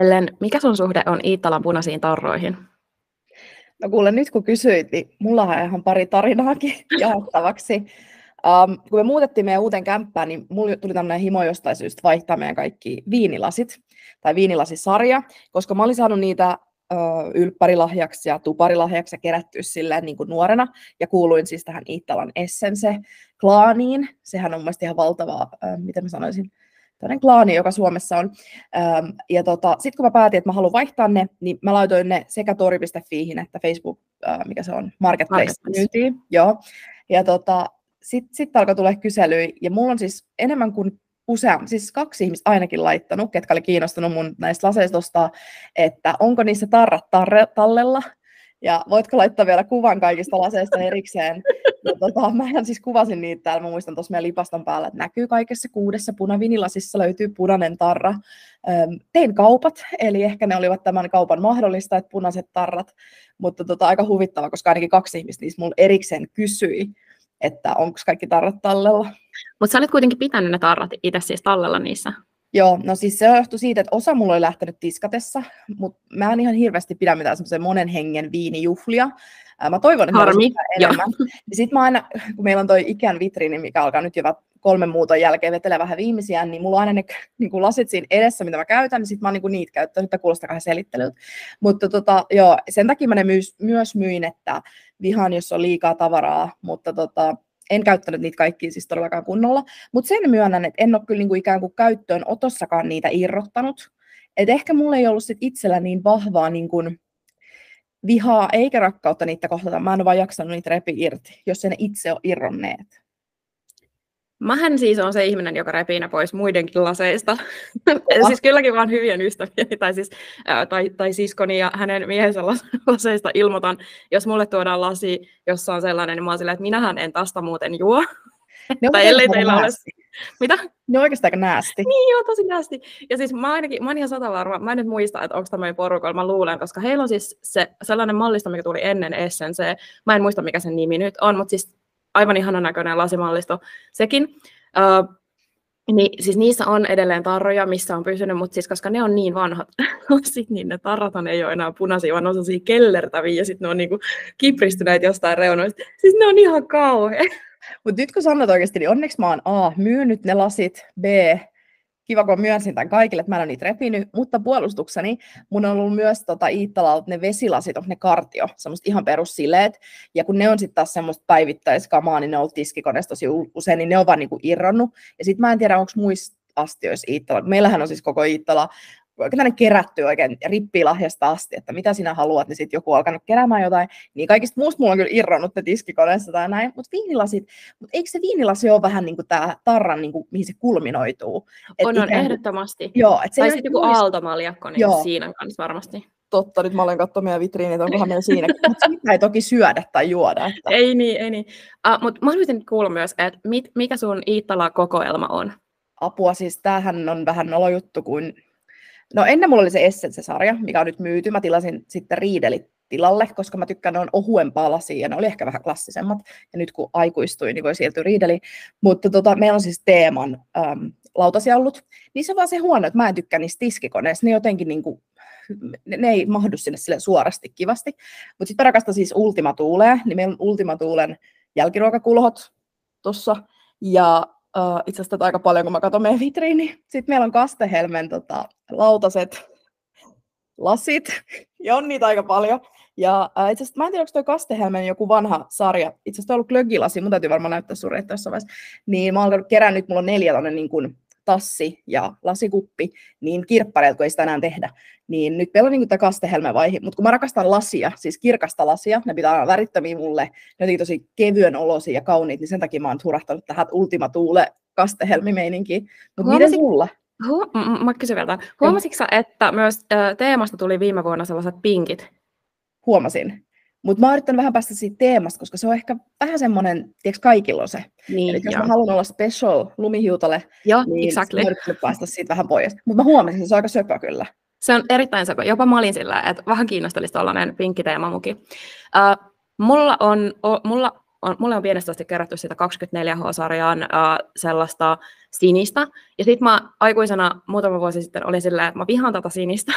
Ellen, mikä sun suhde on Iittalan punaisiin tarroihin? No kuule, nyt kun kysyit, niin mulla on ihan pari tarinaakin jaettavaksi. Um, kun me muutettiin meidän uuteen kämppään, niin mulla tuli tämmöinen himo jostain syystä vaihtaa meidän kaikki viinilasit, tai viinilasisarja, koska mä olin saanut niitä ö, ylppärilahjaksi ja tuparilahjaksi ja kerätty silleen niin kuin nuorena, ja kuuluin siis tähän Iittalan Essence-klaaniin. Sehän on mielestäni ihan valtava, ö, miten mä sanoisin, tämmöinen klaani, joka Suomessa on. Ähm, ja tota, sitten kun mä päätin, että mä haluan vaihtaa ne, niin mä laitoin ne sekä tori.fiihin että Facebook, äh, mikä se on, Marketplace, myyntiin. Joo. Ja tota, sitten sit alkoi tulla kyselyjä, ja mulla on siis enemmän kuin usea, siis kaksi ihmistä ainakin laittanut, ketkä oli kiinnostunut mun näistä laseistosta, että onko niissä tarrat tarre, tallella, ja voitko laittaa vielä kuvan kaikista laseista erikseen? Ja tota, mä siis kuvasin niitä täällä, mä muistan tuossa meidän lipaston päällä, että näkyy kaikessa kuudessa punavinilasissa löytyy punainen tarra. Tein kaupat, eli ehkä ne olivat tämän kaupan mahdollista, että punaiset tarrat, mutta tota, aika huvittava, koska ainakin kaksi ihmistä niistä mulle erikseen kysyi, että onko kaikki tarrat tallella. Mutta sä olet kuitenkin pitänyt ne tarrat itse siis tallella niissä. Joo, no siis se johtui siitä, että osa mulla oli lähtenyt tiskatessa, mutta mä en ihan hirveästi pidä mitään semmoisen monen hengen viinijuhlia. Mä toivon, että Harmi. enemmän. Sitten mä aina, kun meillä on toi ikään vitriini, mikä alkaa nyt jo kolmen muuton jälkeen vetelee vähän viimeisiä, niin mulla on aina ne niin kuin lasit siinä edessä, mitä mä käytän, niin sitten mä oon niin kuin niitä käyttänyt, että kuulostaa vähän selittelyltä. Mutta tota, joo, sen takia mä ne myys, myös myin, että vihaan, jos on liikaa tavaraa, mutta tota, en käyttänyt niitä kaikkia siis todellakaan kunnolla, mutta sen myönnän, että en ole kyllä niin kuin ikään kuin käyttöön otossakaan niitä irrottanut. Et ehkä mulla ei ollut sit itsellä niin vahvaa niin kuin vihaa eikä rakkautta niitä kohdata. Mä en ole vaan jaksanut niitä repi irti, jos ne itse on irronneet. Mähän siis on se ihminen, joka repii ne pois muidenkin laseista. Oh. siis kylläkin vaan hyvien ystäviä, tai, siis, tai, tai siskoni ja hänen miehensä laseista ilmoitan, jos mulle tuodaan lasi, jossa on sellainen, niin mä oon silleen, että minähän en tästä muuten juo. Ne tai ellei teillä ole... Mitä? Ne on oikeastaan aika näästi. Niin joo, tosi näästi. Ja siis mä ainakin, mä oon ihan sata varma, mä en nyt muista, että onko tämmöinen porukalla, mä luulen, koska heillä on siis se sellainen mallista, mikä tuli ennen Essence, mä en muista mikä sen nimi nyt on, mutta siis aivan ihanan näköinen lasimallisto sekin. Uh, niin, siis niissä on edelleen tarroja, missä on pysynyt, mutta siis koska ne on niin vanhat lasit, niin ne tarrat ei ole enää punaisia, vaan ne on sellaisia kellertäviä ja sitten ne on niinku kipristyneet jostain reunoista. Siis ne on ihan kauhean. Mutta nyt kun sanot oikeasti, niin onneksi mä oon A, myynyt ne lasit, B, kiva kun myönsin tämän kaikille, että mä en ole niitä repinyt, mutta puolustukseni mun on ollut myös tota Iittalalta ne vesilasit, on ne kartio, semmoista ihan perussileet, ja kun ne on sitten taas semmoista päivittäiskamaa, niin ne on tiskikoneessa tosi usein, niin ne on vaan niinku irronnut, ja sitten mä en tiedä, onko muissa astioissa Iittala, meillähän on siis koko Iittala oikein kerätty oikein rippilahjasta asti, että mitä sinä haluat, niin sitten joku on alkanut keräämään jotain, niin kaikista muusta mulla on kyllä irronnut ne tiskikoneessa tai näin, mutta viinilasit, mutta eikö se viinilasi ole vähän niin kuin tämä tarran, niin kuin, mihin se kulminoituu? Et on, on, ehdottomasti. Joo, et se tai sitten joku aaltomaljakko niin joo. siinä kanssa varmasti. Totta, nyt mä olen katsomaan meidän vitriinit, onkohan meillä siinä, mutta sitä ei toki syödä tai juoda. Että... Ei niin, ei niin. Uh, mutta mä haluaisin kuulla myös, että mikä sun Iittala-kokoelma on? Apua, siis tämähän on vähän nolojuttu, kuin No ennen mulla oli se Essence-sarja, mikä on nyt myyty. Mä tilasin sitten Riidelit tilalle, koska mä tykkään, ne on ohuempaa lasia ja ne oli ehkä vähän klassisemmat. Ja nyt kun aikuistuin, niin voi siirtyä Riideliin. Mutta tota, meillä on siis teeman äm, lautasia ollut. Niissä on vaan se huono, että mä en tykkää niistä tiskikoneista. Ne jotenkin niin kuin, ne, ne ei mahdu sinne sille suorasti kivasti. Mutta sitten rakastan siis Ultima Tuulea, niin meillä on Ultima Tuulen jälkiruokakulhot tuossa. Ja itse asiassa aika paljon, kun mä katson meidän vitriini. Sitten meillä on Kastehelmen tota, lautaset, lasit, ja on niitä aika paljon. Ja uh, itse asiassa, mä en tiedä, onko toi Kastehelmen joku vanha sarja, itse asiassa on ollut glögilasi, mun täytyy varmaan näyttää sun jossain vaiheessa. Niin mä oon kerään nyt, mulla on neljä tonne niin kuin tassi ja lasikuppi, niin kirppareilta, kun ei sitä enää tehdä, niin nyt meillä on niin tämä kastehelmevaihe, mutta kun mä rakastan lasia, siis kirkasta lasia, ne pitää olla värittömiä mulle, ne on tosi kevyen olosia ja kauniit, niin sen takia mä oon surahtanut tähän Ultima Tuule kastehelmimeininkiin. Mutta miten sulla? Hu- mä kysyn vielä, huomasitko että myös teemasta tuli viime vuonna sellaiset pinkit? Huomasin. Mutta mä oon yrittänyt vähän päästä siitä teemasta, koska se on ehkä vähän semmoinen, tiedätkö, kaikilla on se. Niin, Eli jos mä haluan olla special lumihiutale, joo, niin exactly. mä päästä siitä vähän pois. Mutta mä huomasin, että se on aika söpö kyllä. Se on erittäin söpö. Jopa mä olin sillä, että vähän kiinnostelisi tällainen pinkki teemamuki. Uh, mulla on, o, mulla on, mulle on pienestä asti kerätty sitä 24H-sarjan uh, sellaista sinistä. Ja sitten mä aikuisena muutama vuosi sitten olin silleen, että mä vihaan tätä sinistä.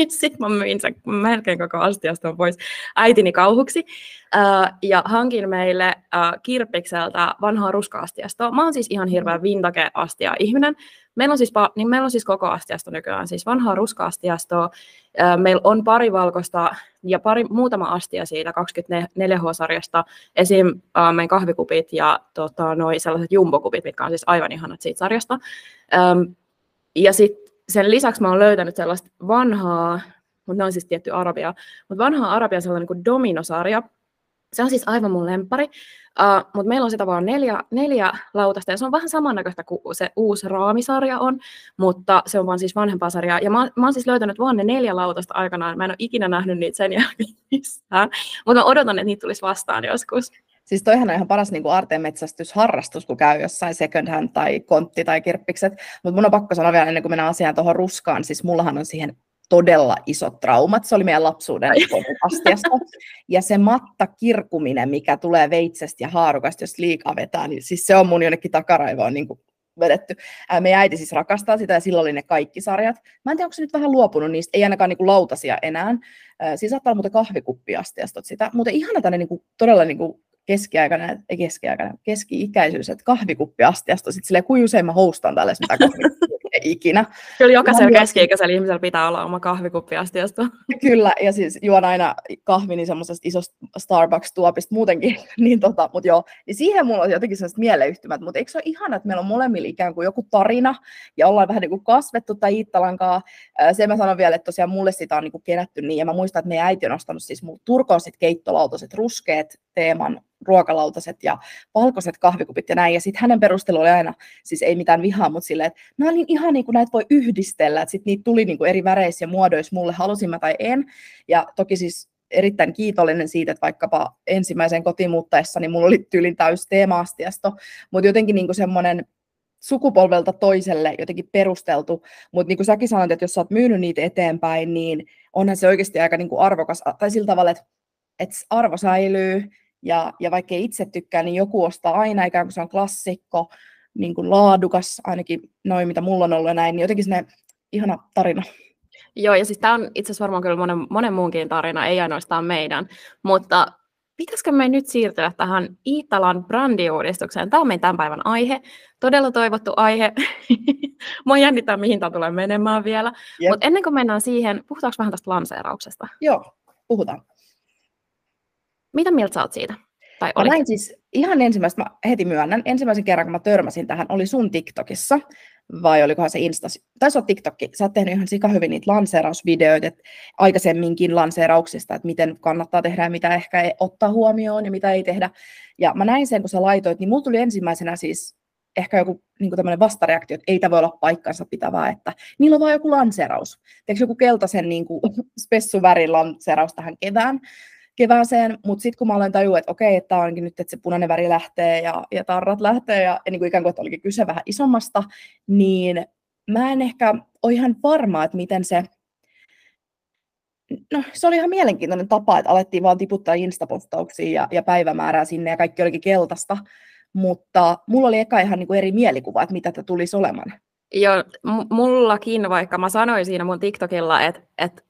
Sitten mä myin sen melkein koko astiasta pois äitini kauhuksi. Uh, ja hankin meille uh, kirppikseltä vanhaa ruska-astiastoa. Mä oon siis ihan hirveä vintage-astia ihminen. Meillä on, siis, niin meillä on siis koko astiasto nykyään, siis vanhaa ruska-astiastoa. Meillä on pari valkoista ja pari, muutama astia siitä 24H-sarjasta, esim. Meidän kahvikupit ja tota, noi sellaiset jumbokupit, mitkä on siis aivan ihanat siitä sarjasta. Ja sitten sen lisäksi mä oon löytänyt sellaista vanhaa, mutta ne on siis tietty Arabia, mutta vanhaa Arabia sellainen kuin Domino-sarja. Se on siis aivan mun lempari, uh, mutta meillä on sitä vaan neljä, neljä lautasta, ja se on vähän samannäköistä kuin se uusi raamisarja on, mutta se on vaan siis vanhempaa sarjaa. Ja mä, mä oon siis löytänyt vaan ne neljä lautasta aikanaan, mä en ole ikinä nähnyt niitä sen jälkeen missään, mutta mä odotan, että niitä tulisi vastaan joskus. Siis toihan on ihan paras niin arteenmetsästysharrastus, kun käy jossain second hand tai kontti tai kirppikset. Mutta mun on pakko sanoa vielä ennen kuin mennään asiaan tuohon ruskaan, siis mullahan on siihen todella isot traumat. Se oli meidän lapsuuden astiasta. Ja se matta kirkuminen, mikä tulee veitsestä ja haarukasta, jos liikaa vetää, niin siis se on mun jonnekin takaraivoon niin kuin vedetty. Ää, meidän äiti siis rakastaa sitä ja silloin oli ne kaikki sarjat. Mä en tiedä, onko se nyt vähän luopunut niistä, ei ainakaan niin kuin lautasia enää. Ää, siis saattaa olla muuten kahvikuppiastiastot sitä. Mutta ihana tänne niin kuin, todella niin kuin keskiaikainen, ei keskiaikainen, keski-ikäisyys, että kahvikuppiastiasta, sitten silleen, kuin usein mä houstan tällaisen ikinä. Kyllä jokaisella keski-ikäisellä ihmisellä pitää olla oma kahvikuppiastiasta. Kyllä, ja siis juon aina kahvini semmoisesta isosta Starbucks-tuopista muutenkin, niin tota, mutta joo, niin siihen mulla on jotenkin sellaiset mieleyhtymät, mutta eikö se ole ihana, että meillä on molemmilla ikään kuin joku tarina, ja ollaan vähän niin kuin kasvettu tai Iittalankaa. Se mä sanon vielä, että tosiaan mulle sitä on niin kuin kerätty niin, ja mä muistan, että meidän äiti on ostanut siis turkoon sit keittolautaset, ruskeat teeman ruokalautaset ja valkoiset kahvikupit ja näin. Ja sitten hänen perustelu oli aina, siis ei mitään vihaa, mutta silleen, että nämä niin ihan niin kuin näitä voi yhdistellä, että sitten niitä tuli niin kuin eri väreissä ja muodoissa mulle, halusin mä tai en. Ja toki siis erittäin kiitollinen siitä, että vaikkapa ensimmäisen kotimuuttaessa, niin mulla oli tyylin täys teemaastiasto, mutta jotenkin niin semmoinen sukupolvelta toiselle jotenkin perusteltu, mutta niin kuin säkin sanoit, että jos sä oot myynyt niitä eteenpäin, niin onhan se oikeasti aika niin kuin arvokas, tai sillä tavalla, että, että arvo säilyy, ja, ja vaikka ei itse tykkää, niin joku ostaa aina ikään kuin se on klassikko, niin kuin laadukas, ainakin noin mitä mulla on ollut ja näin, niin jotenkin se ihana tarina. Joo, ja siis tämä on itse asiassa varmaan kyllä monen, monen muunkin tarina, ei ainoastaan meidän, mutta pitäisikö me nyt siirtyä tähän Iitalan brändiuudistukseen? Tämä on meidän tämän päivän aihe, todella toivottu aihe. Mua jännittää, mihin tämä tulee menemään vielä. Mutta ennen kuin mennään siihen, puhutaanko vähän tästä lanseerauksesta? Joo, puhutaan. Mitä mieltä sä oot siitä? Tai oli? Näin siis ihan ensimmäistä, mä heti myönnän, ensimmäisen kerran kun mä törmäsin tähän, oli sun TikTokissa, vai olikohan se Insta, taisi olla TikTokki, sä oot tehnyt ihan sika hyvin niitä lanseerausvideoita, että aikaisemminkin lanseerauksista, että miten kannattaa tehdä ja mitä ehkä ei ottaa huomioon ja mitä ei tehdä. Ja mä näin sen, kun sä laitoit, niin mulla tuli ensimmäisenä siis ehkä joku niin tämmöinen vastareaktio, että ei tämä voi olla paikkansa pitävää, että niillä on vaan joku lanseeraus. Teekö joku keltaisen niin kuin, spessuvärin lanseeraus tähän kevään? Kevääseen, mutta sitten kun mä aloin tajua, että okei, että onkin nyt, että se punainen väri lähtee ja, ja tarrat lähtee ja, ja niin kuin ikään kuin, että olikin kyse vähän isommasta, niin mä en ehkä ole ihan varma, että miten se, no se oli ihan mielenkiintoinen tapa, että alettiin vaan tiputtaa instapostauksia ja, ja päivämäärää sinne ja kaikki olikin keltaista, mutta mulla oli eka ihan niin kuin eri mielikuva, että mitä tämä tulisi olemaan. Joo, m- mullakin, vaikka mä sanoin siinä mun TikTokilla, että, että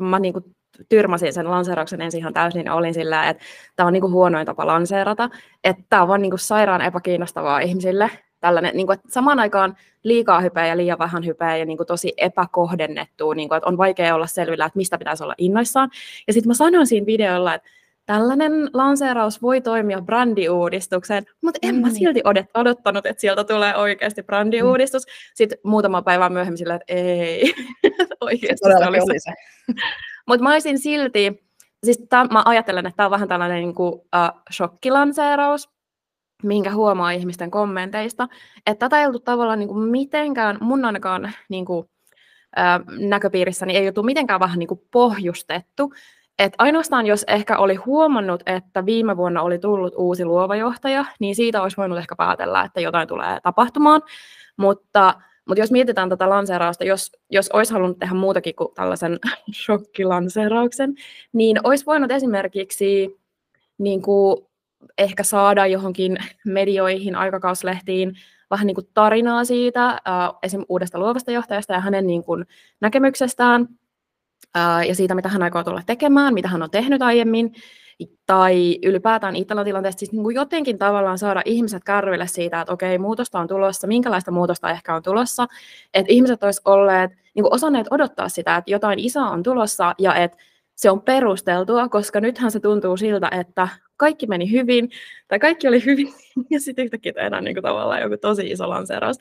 mä niin kuin tyrmäsin sen lanseerauksen ensin ihan täysin, niin olin sillä, että tämä on niin kuin huonoin tapa lanseerata, että tämä on vaan niin kuin sairaan epäkiinnostavaa ihmisille, tällainen, niin kuin, että samaan aikaan liikaa hypeä ja liian vähän hypeä ja niin kuin tosi epäkohdennettua, niin kuin, että on vaikea olla selvillä, että mistä pitäisi olla innoissaan. Ja sitten mä sanoin siinä videolla, että tällainen lanseeraus voi toimia brändiuudistukseen, mutta en mä mm. silti odottanut, että sieltä tulee oikeasti brändiuudistus. Sitten muutama päivä myöhemmin sillä, että ei, oikeasti se oli se. Mutta mä olisin silti, siis tämän, mä ajattelen, että tämä on vähän tällainen niin kuin, uh, shokkilanseeraus, minkä huomaa ihmisten kommenteista, että tätä ei ollut tavallaan niin kuin mitenkään, mun ainakaan niin kuin, uh, näköpiirissäni ei ollut mitenkään vähän niin kuin pohjustettu, et ainoastaan jos ehkä oli huomannut, että viime vuonna oli tullut uusi luova johtaja, niin siitä olisi voinut ehkä päätellä, että jotain tulee tapahtumaan. Mutta mutta jos mietitään tätä lanseerausta, jos, jos olisi halunnut tehdä muutakin kuin tällaisen shokkilanseerauksen, niin olisi voinut esimerkiksi niin kuin ehkä saada johonkin medioihin, aikakauslehtiin vähän niin kuin tarinaa siitä, äh, esim. uudesta luovasta johtajasta ja hänen niin kuin näkemyksestään äh, ja siitä, mitä hän aikoo tulla tekemään, mitä hän on tehnyt aiemmin, tai ylipäätään Italan tilanteesta, siis niin kuin jotenkin tavallaan saada ihmiset kärryille siitä, että okei, muutosta on tulossa, minkälaista muutosta ehkä on tulossa, että ihmiset olisivat olleet, niin kuin osanneet odottaa sitä, että jotain isoa on tulossa, ja että se on perusteltua, koska nythän se tuntuu siltä, että kaikki meni hyvin, tai kaikki oli hyvin, ja sitten yhtäkkiä tehdään niin kuin tavallaan joku tosi iso lanseeraus.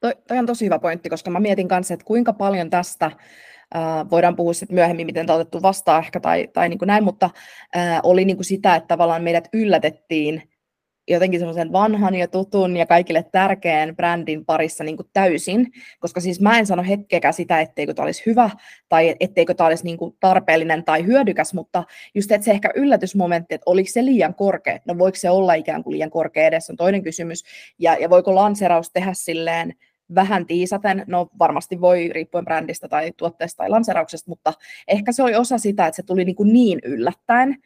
Toi, toi on tosi hyvä pointti, koska mä mietin kanssa, että kuinka paljon tästä Uh, voidaan puhua sitten myöhemmin, miten tämä otettu vastaan ehkä tai, tai niin kuin näin, mutta uh, oli niin kuin sitä, että tavallaan meidät yllätettiin jotenkin semmoisen vanhan ja tutun ja kaikille tärkeän brändin parissa niin kuin täysin, koska siis mä en sano hetkeäkään sitä, etteikö tämä olisi hyvä tai etteikö tämä olisi niin kuin tarpeellinen tai hyödykäs, mutta just että se ehkä yllätysmomentti, että oliko se liian korkea, no voiko se olla ikään kuin liian korkea edes on toinen kysymys, ja, ja voiko lanseraus tehdä silleen vähän tiisaten, no varmasti voi riippuen brändistä tai tuotteesta tai lanserauksesta, mutta ehkä se oli osa sitä, että se tuli niin, kuin niin yllättäen,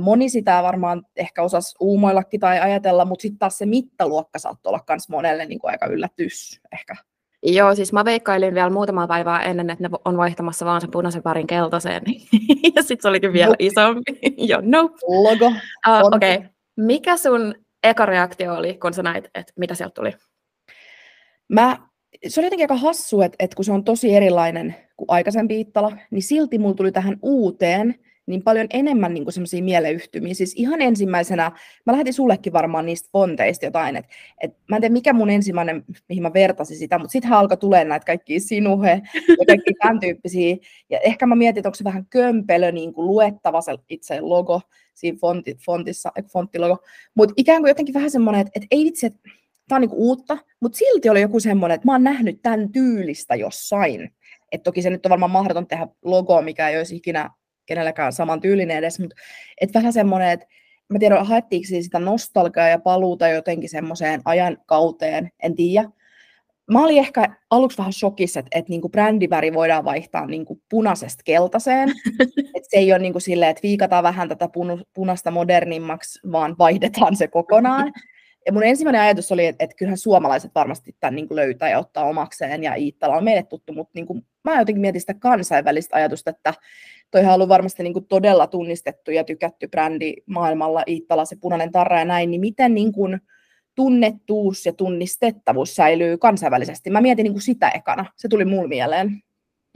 Moni sitä varmaan ehkä osasi uumoillakin tai ajatella, mutta sitten taas se mittaluokka saattoi olla myös monelle niin kuin aika yllätys ehkä. Joo, siis mä veikkailin vielä muutama päivää ennen, että ne on vaihtamassa vaan sen punaisen värin keltaiseen. ja sitten se olikin vielä nope. isompi. Joo, nope. Logo. Uh, Okei. Okay. Mikä sun eka reaktio oli, kun sä näit, että mitä sieltä tuli? Mä, se oli jotenkin aika hassu, että, että kun se on tosi erilainen kuin aikaisempi Ittala, niin silti mulla tuli tähän uuteen niin paljon enemmän niin semmoisia mieleyhtymiä. Siis ihan ensimmäisenä, mä lähetin sullekin varmaan niistä fonteista jotain, että et, mä en tiedä mikä mun ensimmäinen, mihin mä vertasin sitä, mutta sitten alkoi tulee näitä kaikki sinuhe ja kaikki tämän tyyppisiä. Ja ehkä mä mietin, että onko se vähän kömpelö niin kuin luettava se itse logo siinä fonti, fontissa, fonttilogo. Mutta ikään kuin jotenkin vähän semmoinen, että, että ei vitsi, että tämä on niinku uutta, mutta silti oli joku semmoinen, että mä oon nähnyt tämän tyylistä jossain. Et toki se nyt on varmaan mahdoton tehdä logoa, mikä ei olisi ikinä kenelläkään saman tyylinen edes, mutta et vähän semmoinen, että mä tiedän, haettiinko sitä nostalgiaa ja paluuta jotenkin semmoiseen ajan kauteen, en tiedä. Mä olin ehkä aluksi vähän shokissa, että, että niinku brändiväri voidaan vaihtaa niinku punaisesta keltaiseen. että se ei ole niinku silleen, että viikataan vähän tätä punaista modernimmaksi, vaan vaihdetaan se kokonaan. Ja mun ensimmäinen ajatus oli, että, että kyllähän suomalaiset varmasti tämän niin kuin löytää ja ottaa omakseen, ja Iittala on meille tuttu, mutta niin kuin, mä jotenkin mietin sitä kansainvälistä ajatusta, että toihan on ollut varmasti niin kuin todella tunnistettu ja tykätty brändi maailmalla, Iittala, se punainen tarra ja näin, niin miten niin kuin tunnettuus ja tunnistettavuus säilyy kansainvälisesti? Mä mietin niin kuin sitä ekana, se tuli mulle mieleen.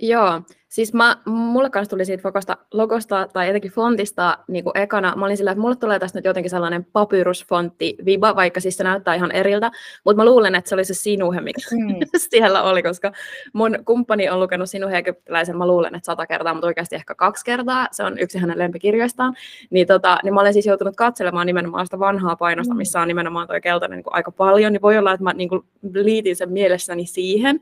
Joo, siis mä, mulle kanssa tuli siitä fokosta, logosta tai etenkin fontista niin kuin ekana. Mä olin sillä, että mulle tulee tästä nyt jotenkin sellainen papyrusfontti viba, vaikka siis se näyttää ihan eriltä. Mutta mä luulen, että se oli se sinuhe, mikä mm. siellä oli, koska mun kumppani on lukenut sinuhe egyptiläisen, mä luulen, että sata kertaa, mutta oikeasti ehkä kaksi kertaa. Se on yksi hänen lempikirjoistaan. Niin, tota, niin mä olen siis joutunut katselemaan nimenomaan sitä vanhaa painosta, mm. missä on nimenomaan tuo keltainen niin kuin aika paljon. Niin voi olla, että mä niin kuin liitin sen mielessäni siihen.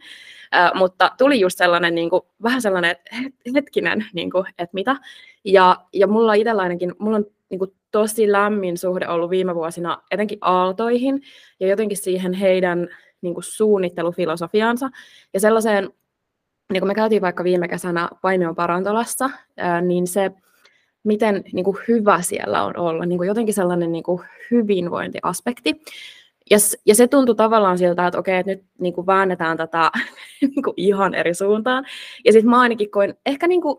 Mutta tuli just sellainen niin kuin, vähän sellainen, että hetkinen, niin kuin, että mitä. Ja, ja mulla itsellä ainakin, mulla on niin kuin, tosi lämmin suhde ollut viime vuosina etenkin aaltoihin ja jotenkin siihen heidän niin kuin, suunnittelufilosofiaansa ja sellaiseen, niin kuin me käytiin vaikka viime kesänä Paimion parantolassa, ää, niin se, miten niin kuin, hyvä siellä on olla, niin kuin, jotenkin sellainen niin kuin, hyvinvointiaspekti. Ja, ja se tuntui tavallaan siltä, että okei, että nyt niin kuin väännetään tätä niin kuin ihan eri suuntaan. Ja sitten mä ainakin koin, ehkä niin kuin,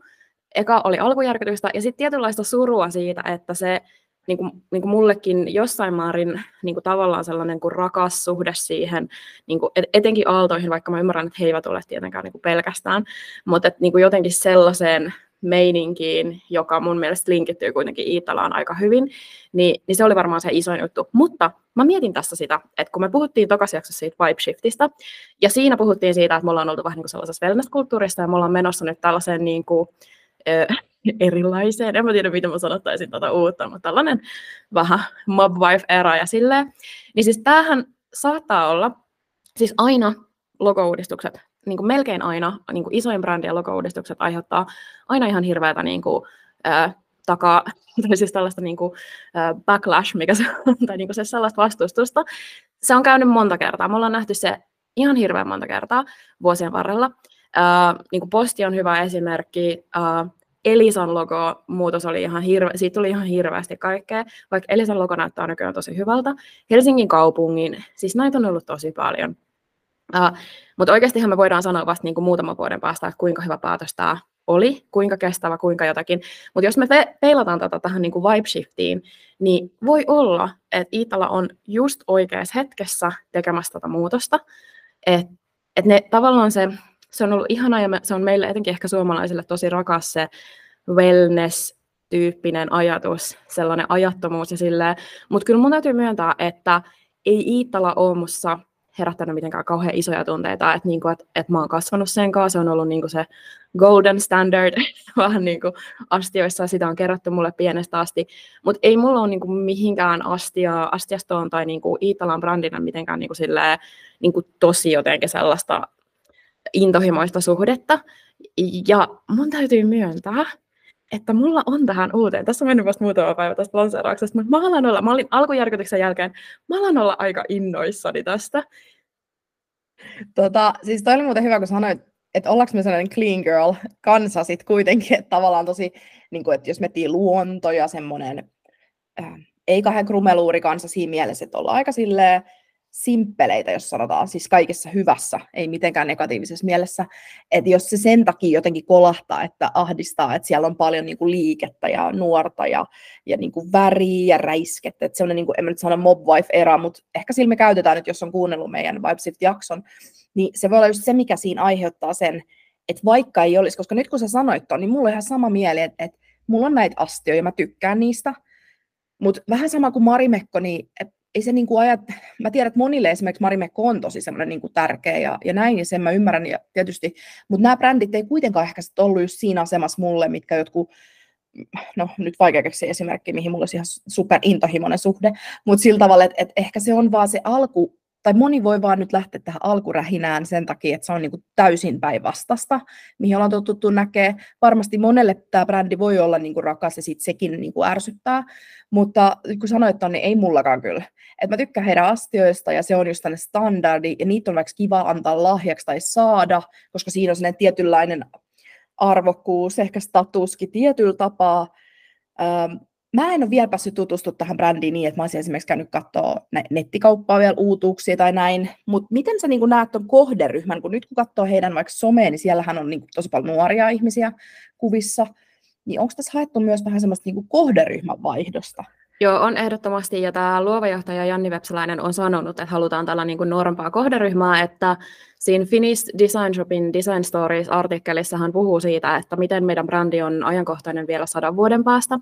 eka oli alkujärkytystä ja sitten tietynlaista surua siitä, että se niin kuin, niin kuin mullekin jossain määrin niin kuin tavallaan sellainen kuin rakas suhde siihen, niin kuin etenkin aaltoihin, vaikka mä ymmärrän, että he eivät ole tietenkään niin kuin pelkästään, mutta että, niin kuin jotenkin sellaiseen meininkiin, joka mun mielestä linkittyy kuitenkin Iitalaan aika hyvin, niin, niin se oli varmaan se isoin juttu. Mutta mä mietin tässä sitä, että kun me puhuttiin tokas jaksossa siitä vibe shiftistä, ja siinä puhuttiin siitä, että me ollaan oltu vähän niin kuin sellaisessa wellness-kulttuurissa, ja me ollaan menossa nyt tällaiseen niin kuin, ö, erilaiseen, en mä tiedä miten mä sanottaisin tuota uutta, mutta tällainen vähän mob wife era ja silleen, niin siis tämähän saattaa olla, siis aina logo-uudistukset niin kuin melkein aina niin kuin isoin brändien logo-uudistukset aiheuttaa aina ihan hirveätä niin kuin, ää, takaa, tai siis tällaista niin kuin, ää, backlash, mikä se on, tai niin kuin se sellaista vastustusta. Se on käynyt monta kertaa. Me ollaan nähty se ihan hirveän monta kertaa vuosien varrella. Ää, niin kuin posti on hyvä esimerkki. Ää, Elisan logo muutos oli ihan hirve, siitä tuli ihan hirveästi kaikkea, vaikka Elisan logo näyttää nykyään tosi hyvältä. Helsingin kaupungin, siis näitä on ollut tosi paljon. Uh, mutta oikeastihan me voidaan sanoa vasta niin kuin muutaman vuoden päästä, että kuinka hyvä päätös tämä oli, kuinka kestävä, kuinka jotakin. Mutta jos me peilataan tätä tähän niin kuin vibe shiftiin, niin voi olla, että Iitala on just oikeassa hetkessä tekemässä tätä muutosta. Että et ne tavallaan se, se on ollut ihana ja me, se on meille etenkin ehkä suomalaisille tosi rakas se wellness-tyyppinen ajatus, sellainen ajattomuus ja silleen. Mutta kyllä mun täytyy myöntää, että ei Iittala ole herättänyt mitenkään kauhean isoja tunteita, että, niinku, että, että mä oon kasvanut sen kanssa, se on ollut niinku se golden standard vähän niinku astioissa, sitä on kerrottu mulle pienestä asti, mutta ei mulla ole niinku mihinkään astia, astiastoon tai niinku Iitalan brändinä mitenkään niinku silleen, niinku tosi jotenkin sellaista intohimoista suhdetta, ja mun täytyy myöntää, että mulla on tähän uuteen, tässä on mennyt vasta muutama päivä tästä lanseerauksesta, mutta mä alan olla, mä olin alkujärkytyksen jälkeen, mä alan olla aika innoissani tästä. Tota, siis toi oli muuten hyvä, kun sanoit, että ollaanko me sellainen clean girl kansa sitten kuitenkin, että tavallaan tosi, niin kuin, että jos miettii luonto ja semmoinen, äh, ei kahden krumeluuri kanssa siinä mielessä, että ollaan aika silleen, simppeleitä, jos sanotaan, siis kaikessa hyvässä, ei mitenkään negatiivisessa mielessä, että jos se sen takia jotenkin kolahtaa, että ahdistaa, että siellä on paljon niin kuin liikettä ja nuorta ja, ja niin kuin väriä ja räiskettä, että semmoinen, niin kuin, en mä nyt sano mob wife-era, mutta ehkä sillä me käytetään nyt, jos on kuunnellut meidän Vibesift-jakson, niin se voi olla just se, mikä siinä aiheuttaa sen, että vaikka ei olisi, koska nyt kun sä sanoit ton, niin mulla on ihan sama mieli, että, että mulla on näitä astioita, mä tykkään niistä, mutta vähän sama kuin Marimekko, niin ei se niin kuin ajat, mä tiedän, että monille esimerkiksi Marimekko on tosi semmoinen niin kuin tärkeä ja, ja näin, ja sen mä ymmärrän ja tietysti, mutta nämä brändit ei kuitenkaan ehkä sit ollut just siinä asemassa mulle, mitkä jotkut, no nyt vaikea keksiä esimerkki, mihin mulla olisi ihan super intohimoinen suhde, mutta sillä tavalla, että, että ehkä se on vaan se alku, tai moni voi vaan nyt lähteä tähän alkurähinään sen takia, että se on niin kuin täysin päinvastasta, mihin ollaan totuttu näkee. Varmasti monelle tämä brändi voi olla niin kuin rakas ja sitten sekin niin kuin ärsyttää, mutta kun sanoit on, niin ei mullakaan kyllä. Et mä tykkään heidän astioista ja se on just tänne standardi ja niitä on vaikka kiva antaa lahjaksi tai saada, koska siinä on sellainen tietynlainen arvokkuus, ehkä statuskin tietyllä tapaa. Ähm, mä en ole vielä päässyt tutustumaan tähän brändiin niin, että mä olisin esimerkiksi käynyt katsoa nettikauppaa vielä uutuuksia tai näin, mutta miten sä niin näet tuon kohderyhmän, kun nyt kun katsoo heidän vaikka somea, niin siellähän on niin tosi paljon nuoria ihmisiä kuvissa, niin onko tässä haettu myös vähän semmoista niin kohderyhmän vaihdosta? Joo, on ehdottomasti, ja tämä luova johtaja Janni Vepsäläinen on sanonut, että halutaan tällä niin nuorempaa kohderyhmää, että siinä Finnish Design Shopin Design Stories-artikkelissa hän puhuu siitä, että miten meidän brändi on ajankohtainen vielä sadan vuoden päästä.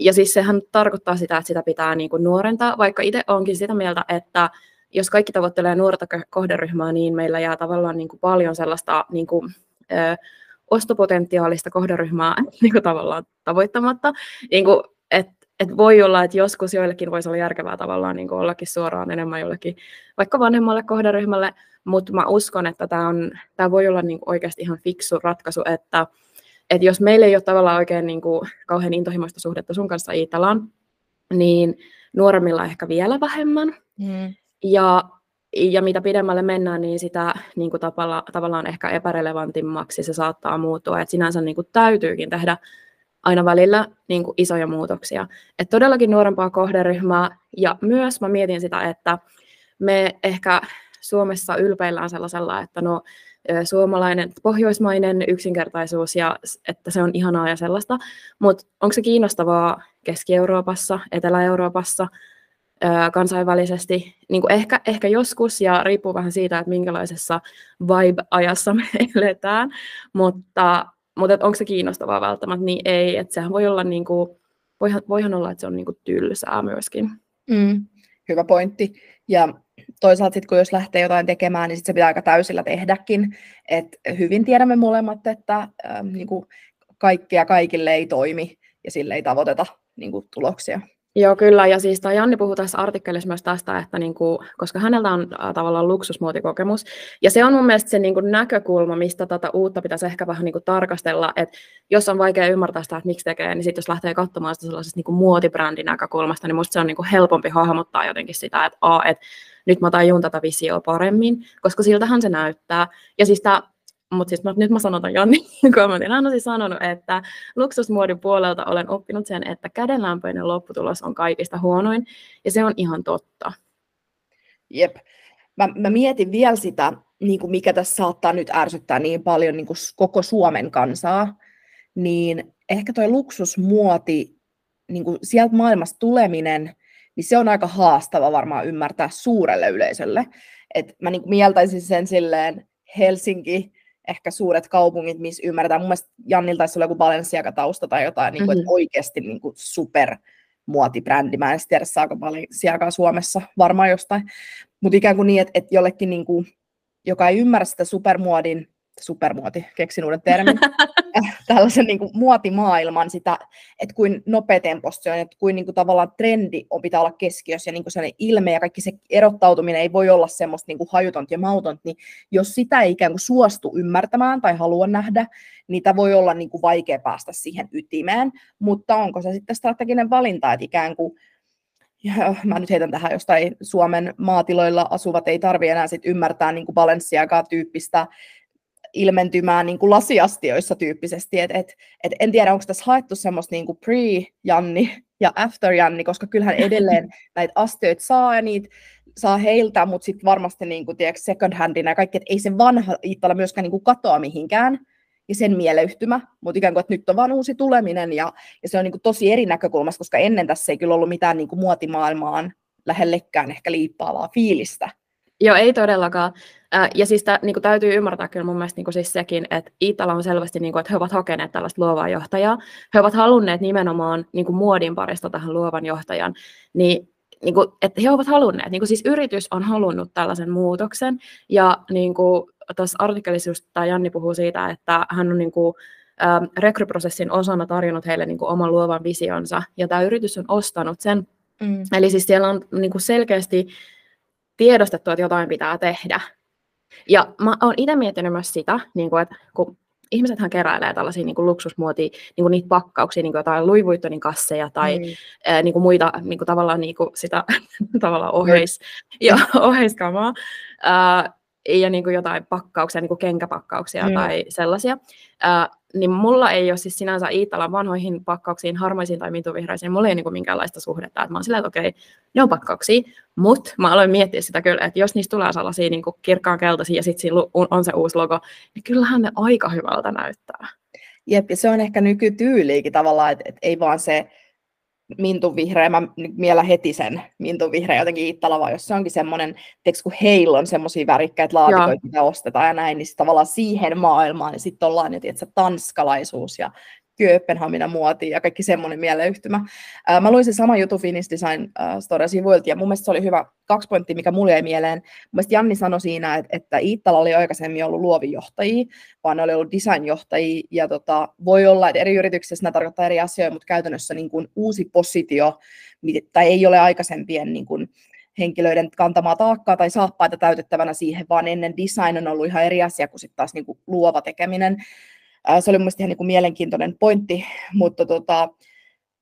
Ja siis sehän tarkoittaa sitä, että sitä pitää niin kuin nuorentaa, vaikka itse onkin sitä mieltä, että jos kaikki tavoittelee nuorta kohderyhmää, niin meillä jää tavallaan niin kuin paljon sellaista niin kuin, ö, ostopotentiaalista kohderyhmää niin kuin tavallaan tavoittamatta. Niin kuin, että et voi olla, että joskus joillekin voisi olla järkevää tavallaan niin kuin ollakin suoraan enemmän jollekin vaikka vanhemmalle kohderyhmälle, mutta mä uskon, että tämä, on, tämä voi olla niin kuin oikeasti ihan fiksu ratkaisu, että, että jos meillä ei ole tavallaan oikein niin kuin kauhean intohimoista suhdetta sun kanssa Iitalaan, niin nuoremmilla ehkä vielä vähemmän. Mm. Ja, ja mitä pidemmälle mennään, niin sitä niin kuin tavalla, tavallaan ehkä epärelevantimmaksi se saattaa muuttua. Et sinänsä niin kuin täytyykin tehdä aina välillä niin kuin isoja muutoksia. Et todellakin nuorempaa kohderyhmää ja myös mä mietin sitä, että me ehkä Suomessa ylpeillään sellaisella, että no suomalainen, pohjoismainen yksinkertaisuus ja että se on ihanaa ja sellaista, mutta onko se kiinnostavaa Keski-Euroopassa, Etelä-Euroopassa, kansainvälisesti, niin kuin ehkä, ehkä joskus, ja riippuu vähän siitä, että minkälaisessa vibe-ajassa me eletään, mutta mutta onko se kiinnostavaa välttämättä, niin ei. Että sehän voi olla, niin kuin, voihan, voihan olla, että se on niin kuin tylsää myöskin. Mm, hyvä pointti. Ja toisaalta sitten, kun jos lähtee jotain tekemään, niin sit se pitää aika täysillä tehdäkin. Et hyvin tiedämme molemmat, että ähm, niin kuin kaikkea kaikille ei toimi ja sille ei tavoiteta niin kuin, tuloksia. Joo, kyllä. Ja siis tämä Janni puhuu tässä artikkelissa myös tästä, että niinku, koska hänellä on äh, tavallaan luksusmuotikokemus, ja se on mun mielestä se niinku näkökulma, mistä tätä uutta pitäisi ehkä vähän niinku tarkastella, että jos on vaikea ymmärtää sitä, että miksi tekee, niin sitten jos lähtee katsomaan sitä sellaisesta niinku muotibrändin näkökulmasta, niin musta se on niinku helpompi hahmottaa jotenkin sitä, että, a, että nyt mä tajun tätä visioa paremmin, koska siltähän se näyttää. Ja siis tämä mutta siis nyt mä sanon Janni kommentin. Hän on siis sanonut, että luksusmuodin puolelta olen oppinut sen, että kädenlämpöinen lopputulos on kaikista huonoin, ja se on ihan totta. Jep. Mä, mä mietin vielä sitä, niin kuin mikä tässä saattaa nyt ärsyttää niin paljon niin kuin koko Suomen kansaa, niin ehkä toi luksusmuoti, niin kuin sieltä maailmasta tuleminen, niin se on aika haastava varmaan ymmärtää suurelle yleisölle. Et mä niin kuin mieltäisin sen silleen Helsinki, ehkä suuret kaupungit, missä ymmärretään. Mun mielestä Jannilta taisi olla joku Balenciaga-tausta tai jotain, niin kuin, mm-hmm. että oikeasti niin kuin super muotibrändi. Mä en tiedä, saako Balenciagaa Suomessa, varmaan jostain. Mutta ikään kuin niin, että, että jollekin, niin kuin, joka ei ymmärrä sitä supermuodin supermuoti, keksin uuden termin, äh, tällaisen niin kuin muotimaailman, sitä, että kuin nopeatempoista se on, että kuin, niin kuin tavallaan trendi on pitää olla keskiössä ja niin kuin sellainen ilme ja kaikki se erottautuminen ei voi olla semmoista niin kuin hajutonta ja mautonta, niin jos sitä ei ikään kuin suostu ymmärtämään tai halua nähdä, niin tämä voi olla niin kuin vaikea päästä siihen ytimeen, mutta onko se sitten strateginen valinta, että ikään kuin ja mä nyt heitän tähän jostain Suomen maatiloilla asuvat ei tarvitse enää sit ymmärtää niin kuin Balenciaga-tyyppistä ilmentymään niin kuin lasiastioissa tyyppisesti. Et, et, et en tiedä, onko tässä haettu semmoista niin kuin pre-Janni ja after-Janni, koska kyllähän edelleen näitä astioita saa ja niitä saa heiltä, mutta sitten varmasti niin kuin, tiedätkö, second handina ja kaikki, että ei se vanha Iittala myöskään niin kuin katoa mihinkään ja sen mieleyhtymä, mutta ikään kuin, että nyt on vaan uusi tuleminen ja, ja se on niin kuin tosi eri näkökulmasta, koska ennen tässä ei kyllä ollut mitään niin kuin muotimaailmaan lähellekään ehkä liippaavaa fiilistä. Joo, ei todellakaan. Ja siis tä, niin kuin täytyy ymmärtää kyllä mun mielestä niin kuin siis sekin, että Iitala on selvästi, niin kuin, että he ovat hakeneet tällaista luovaa johtajaa. He ovat halunneet nimenomaan niin kuin muodin parista tähän luovan johtajan. Niin, niin kuin, että he ovat halunneet, niin kuin siis yritys on halunnut tällaisen muutoksen. Ja niin kuin tuossa artikkelissa just tämä Janni puhuu siitä, että hän on niin kuin, äh, rekryprosessin osana tarjonnut heille niin kuin oman luovan visionsa. Ja tämä yritys on ostanut sen. Mm. Eli siis siellä on niin kuin selkeästi tiedostettu, että jotain pitää tehdä. Ja mä oon itse miettinyt myös sitä, niin kuin, että kun ihmisethän keräilee tällaisia niin kuin luksusmuotia, niin kuin niitä pakkauksia, niin kuin jotain Louis Vuittonin kasseja tai mm. ää, niin kuin muita niin kuin tavallaan niin kuin sitä tavallaan oheis, ja, oheiskamaa. Ää, ja niin kuin jotain pakkauksia, niin kuin kenkäpakkauksia mm. tai sellaisia. Ää, niin mulla ei ole siis sinänsä Iittalan vanhoihin pakkauksiin, harmaisiin tai mituvihreisiin, mulla ei ole niin minkäänlaista suhdetta. Että mä oon silleen, että okei, ne on pakkauksia, mutta mä aloin miettiä sitä kyllä, että jos niistä tulee sellaisia niin kirkkaan keltaisia ja sitten on se uusi logo, niin kyllähän ne aika hyvältä näyttää. Jep, ja se on ehkä nykytyyliikin tavallaan, että, että ei vaan se mintun vihreä, mä miellä heti sen mintun vihreä jotenkin Iittalava, jos se onkin semmoinen, teekö kun heillä on semmoisia värikkäitä laatikoita, mitä ostetaan ja näin, niin tavallaan siihen maailmaan, niin sitten ollaan jo, tiedätkö, tanskalaisuus ja Kööpenhamina muotiin ja kaikki semmoinen mieleyhtymä. Mä luin sen saman jutun Finnish Design Store-sivuilta ja mun mielestä se oli hyvä kaksi pointtia, mikä mulle jäi mieleen. Mun mielestä Janni sanoi siinä, että, että Iittala oli aikaisemmin ollut luovijohtajia, vaan ne oli ollut designjohtajia ja tota, voi olla, että eri yrityksissä nämä tarkoittaa eri asioita, mutta käytännössä niin kuin uusi positio, tai ei ole aikaisempien niin kuin, henkilöiden kantamaa taakkaa tai saappaita täytettävänä siihen, vaan ennen design on ollut ihan eri asia kuin sitten taas niin kuin luova tekeminen. Se oli mielestäni ihan niin kuin mielenkiintoinen pointti, mutta tota,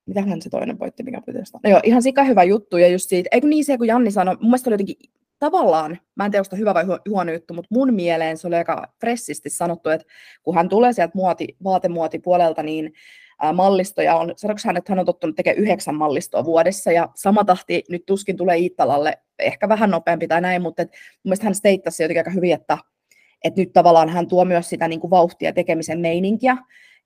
mitähän se toinen pointti, mikä pitäisi no joo, ihan sika hyvä juttu, ja just siitä, eikö niin se, kun Janni sanoi, mun mielestä oli jotenkin tavallaan, mä en tiedä, onko hyvä vai huono juttu, mutta mun mieleen se oli aika fressisti sanottu, että kun hän tulee sieltä muoti, vaatemuotipuolelta, niin ää, mallistoja on, sanoiko hän, että hän on tottunut tekemään yhdeksän mallistoa vuodessa, ja sama tahti nyt tuskin tulee Iittalalle, ehkä vähän nopeampi tai näin, mutta et, mun mielestä hän steittasi jotenkin aika hyvin, että että nyt tavallaan hän tuo myös sitä niin kuin vauhtia tekemisen meininkiä.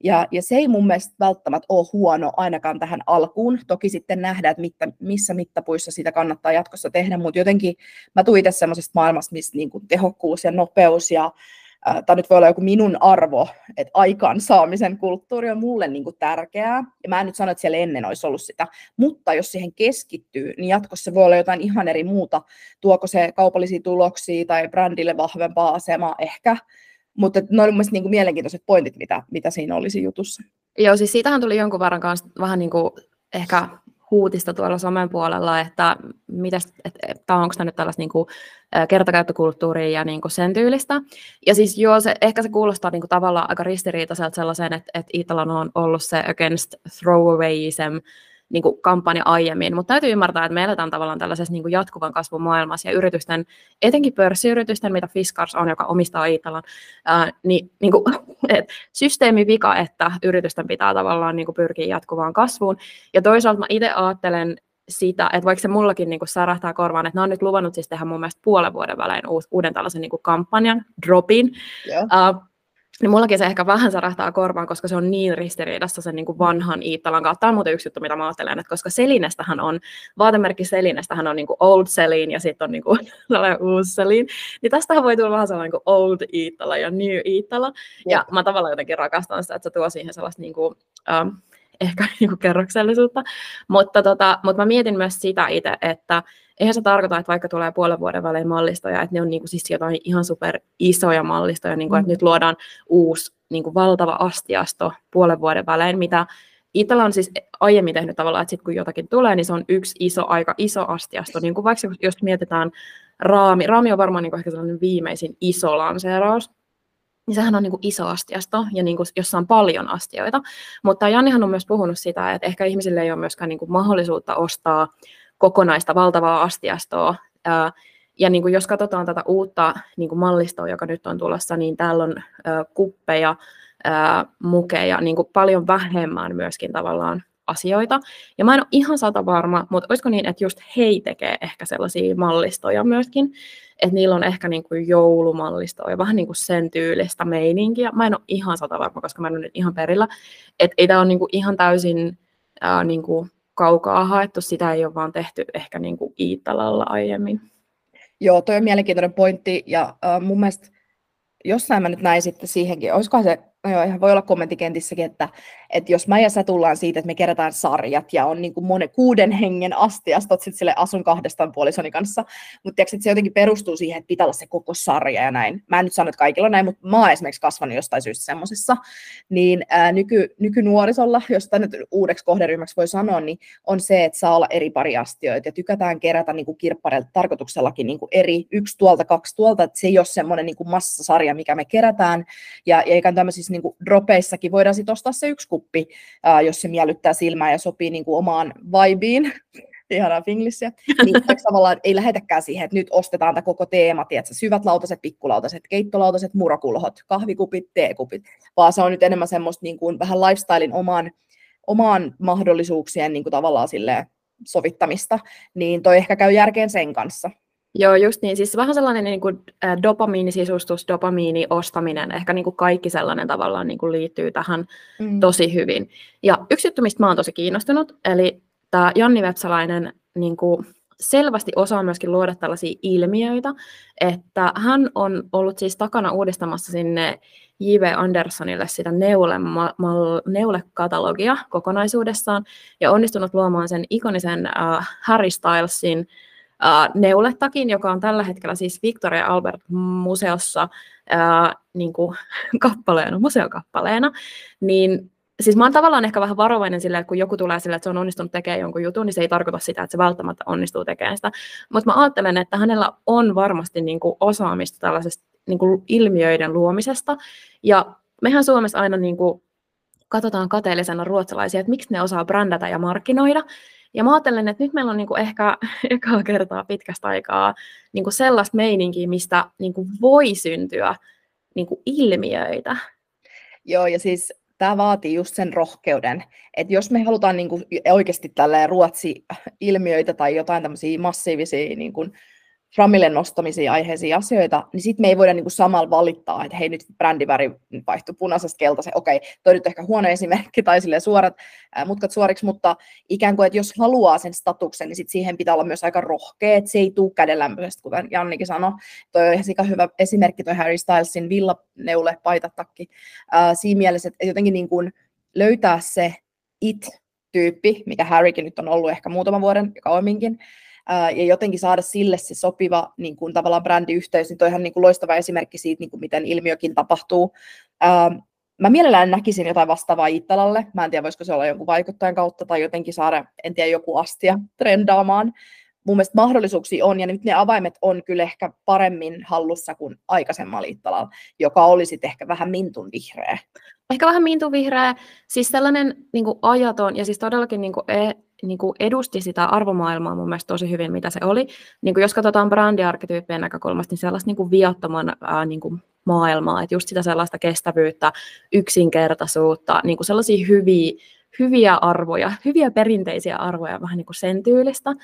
Ja, ja se ei mun mielestä välttämättä ole huono ainakaan tähän alkuun. Toki sitten nähdään, että mitta, missä mittapuissa sitä kannattaa jatkossa tehdä, mutta jotenkin mä tuin itse semmoisesta maailmasta, missä niin kuin tehokkuus ja nopeus ja tämä nyt voi olla joku minun arvo, että aikaan saamisen kulttuuri on mulle niin kuin tärkeää. Ja mä en nyt sano, että siellä ennen olisi ollut sitä, mutta jos siihen keskittyy, niin jatkossa voi olla jotain ihan eri muuta. Tuoko se kaupallisia tuloksia tai brändille vahvempaa asemaa ehkä. Mutta ne oli mielestäni niin mielenkiintoiset pointit, mitä, mitä siinä olisi jutussa. Joo, siis siitähän tuli jonkun verran kanssa vähän niin kuin ehkä huutista tuolla somen puolella, että, mitäs, että, onko tämä nyt tällaista niin kuin, kertakäyttökulttuuria ja niin kuin sen tyylistä. Ja siis joo, se, ehkä se kuulostaa niin kuin, tavallaan aika ristiriitaiselta sellaiseen, että, että Italan on ollut se against throwawayism niin kuin kampanja aiemmin, mutta täytyy ymmärtää, että me eletään tavallaan tällaisessa niin kuin jatkuvan kasvun maailmassa ja yritysten, etenkin pörssiyritysten, mitä Fiskars on, joka omistaa Iitalan, ää, niin, niin kuin, et systeemi vika, että yritysten pitää tavallaan niin kuin pyrkiä jatkuvaan kasvuun. Ja toisaalta mä itse ajattelen sitä, että vaikka se mullakin niin kuin särähtää korvaan, että ne on nyt luvannut siis tehdä mun mielestä puolen vuoden välein uuden tällaisen niin kuin kampanjan, dropin, yeah. uh, niin mullakin se ehkä vähän särähtää korvaan, koska se on niin ristiriidassa sen niin kuin vanhan Iittalan kautta. Tämä on muuten yksi juttu, mitä mä ajattelen, että koska Selinestähän on, vaatemerkki Selinestähän on niin kuin old Selin ja sitten on niin kuin uusi Selin, niin tästähän voi tulla vähän sellainen kuin old Iittala ja new Iittala. Ja, ja mä tavallaan jotenkin rakastan sitä, että se tuo siihen sellaista niin kuin, um, ehkä niin kuin kerroksellisuutta. Mutta, tota, mutta mä mietin myös sitä itse, että eihän se tarkoita, että vaikka tulee puolen vuoden välein mallistoja, että ne on niin kuin siis jotain ihan super isoja mallistoja, niin kuin, mm. että nyt luodaan uusi niin kuin valtava astiasto puolen vuoden välein, mitä Itala on siis aiemmin tehnyt tavallaan, että sit kun jotakin tulee, niin se on yksi iso, aika iso astiasto. Niin kuin vaikka jos mietitään raami, raami on varmaan niin kuin ehkä sellainen viimeisin iso lanseeraus, niin sehän on niin kuin iso astiasto, ja niin kuin, jossa on paljon astioita. Mutta Jannihan on myös puhunut sitä, että ehkä ihmisille ei ole myöskään niin kuin mahdollisuutta ostaa kokonaista valtavaa astiastoa. Ja niin kuin jos katsotaan tätä uutta niin kuin mallistoa, joka nyt on tulossa, niin täällä on kuppeja, mukeja, niin kuin paljon vähemmän myöskin tavallaan asioita. Ja mä en ole ihan sata varma, mutta olisiko niin, että just hei tekee ehkä sellaisia mallistoja myöskin, että niillä on ehkä niin kuin joulumallistoja, vähän niin kuin sen tyylistä meininkiä. Mä en ole ihan sata varma, koska mä en ole nyt ihan perillä. Että ei tämä ole niin kuin ihan täysin ää, niin kuin kaukaa haettu, sitä ei ole vaan tehty ehkä niin kuin Iittalalla aiemmin. Joo, toi on mielenkiintoinen pointti, ja äh, mun mielestä jossain mä nyt näin sitten siihenkin, olisikohan se no joo, ihan voi olla kommenttikentissäkin, että, että jos mä ja sä tullaan siitä, että me kerätään sarjat ja on niin kuin monen, kuuden hengen astiastot sitten sille asun kahdestaan puolisoni kanssa, mutta se jotenkin perustuu siihen, että pitää olla se koko sarja ja näin. Mä en nyt sano, että kaikilla on näin, mutta mä oon esimerkiksi kasvanut jostain syystä semmoisessa, niin ää, nyky, nykynuorisolla, jos tänne uudeksi kohderyhmäksi voi sanoa, niin on se, että saa olla eri pari astioita ja tykätään kerätä niin kirppareilta tarkoituksellakin niin kuin eri, yksi tuolta, kaksi tuolta, että se ei ole semmoinen niin massasarja, mikä me kerätään, ja, ja eikä tämmöisissä niin kuin dropeissakin voidaan sitten ostaa se yksi kuppi, ää, jos se miellyttää silmää ja sopii niin kuin omaan vibeen, ihanaa finglissiä, niin tavallaan ei lähetäkään siihen, että nyt ostetaan tämä koko teema, tiedätkö, syvät lautaset, pikkulautaset, keittolautaset, murokulhot, kahvikupit, teekupit, vaan se on nyt enemmän semmoista niin kuin vähän lifestylein omaan, omaan mahdollisuuksien niin kuin tavallaan sovittamista, niin toi ehkä käy järkeen sen kanssa. Joo, just niin. Siis vähän sellainen niin kuin, äh, dopamiinisisustus, dopamiini ostaminen, ehkä niin kuin kaikki sellainen tavallaan niin kuin liittyy tähän mm. tosi hyvin. Ja yksi juttu, mistä mä oon tosi kiinnostunut, eli tämä Janni Vepsalainen niin kuin selvästi osaa myöskin luoda tällaisia ilmiöitä, että hän on ollut siis takana uudistamassa sinne J.V. Anderssonille sitä neule, mal, neule-katalogia kokonaisuudessaan ja onnistunut luomaan sen ikonisen uh, Harry Stylesin uh, neuletakin, joka on tällä hetkellä siis Victoria Albert museossa uh, niin kuin, kappaleena, museokappaleena, niin siis mä oon tavallaan ehkä vähän varovainen sille, että kun joku tulee sille, että se on onnistunut tekemään jonkun jutun, niin se ei tarkoita sitä, että se välttämättä onnistuu tekemään sitä. Mutta mä ajattelen, että hänellä on varmasti niin kuin osaamista tällaisesta niin kuin ilmiöiden luomisesta. Ja mehän Suomessa aina niin kuin katsotaan kateellisena ruotsalaisia, että miksi ne osaa brändätä ja markkinoida. Ja mä ajattelen, että nyt meillä on niinku ehkä ekaa kertaa pitkästä aikaa niinku sellaista meininkiä, mistä niinku voi syntyä niinku ilmiöitä. Joo, ja siis tämä vaatii just sen rohkeuden, että jos me halutaan niinku oikeasti tällä ruotsi-ilmiöitä tai jotain tämmöisiä massiivisia niinku Framille nostamisia aiheisia asioita, niin sitten me ei voida niinku samalla valittaa, että hei nyt brändiväri vaihtui punaisesta keltaiseen, okei, toi nyt ehkä huono esimerkki tai sille suorat ää, mutkat suoriksi, mutta ikään kuin, että jos haluaa sen statuksen, niin sit siihen pitää olla myös aika rohkea, että se ei tule kädenlämpöisesti, kuten Jannikin sanoi. Toi on ihan hyvä esimerkki toi Harry Stylesin villaneule paitatakki. Ää, siinä mielessä, että jotenkin niin kuin löytää se it-tyyppi, mikä Harrykin nyt on ollut ehkä muutaman vuoden kauemminkin, ja jotenkin saada sille se sopiva niin kuin, tavallaan brändiyhteys, niin toihan niin kuin, loistava esimerkki siitä, niin kuin, miten ilmiökin tapahtuu. Mä mielellään näkisin jotain vastaavaa Iittalalle. Mä en tiedä, voisiko se olla jonkun vaikuttajan kautta tai jotenkin saada, en tiedä, joku astia trendaamaan. Mun mielestä mahdollisuuksia on, ja nyt ne avaimet on kyllä ehkä paremmin hallussa kuin aikaisemmalla Iittalalla, joka olisi ehkä vähän mintun vihreä. Ehkä vähän mintun vihreä, siis sellainen niin ajaton, ja siis todellakin niin kuin, e- niin kuin edusti sitä arvomaailmaa mun mielestä tosi hyvin, mitä se oli. Niin kuin jos katsotaan brändiarkkityyppien näkökulmasta, niin sellaista niin kuin viattoman ää, niin kuin maailmaa, että just sitä sellaista kestävyyttä, yksinkertaisuutta, niin kuin sellaisia hyviä, hyviä arvoja, hyviä perinteisiä arvoja, vähän niin kuin sen tyylistä.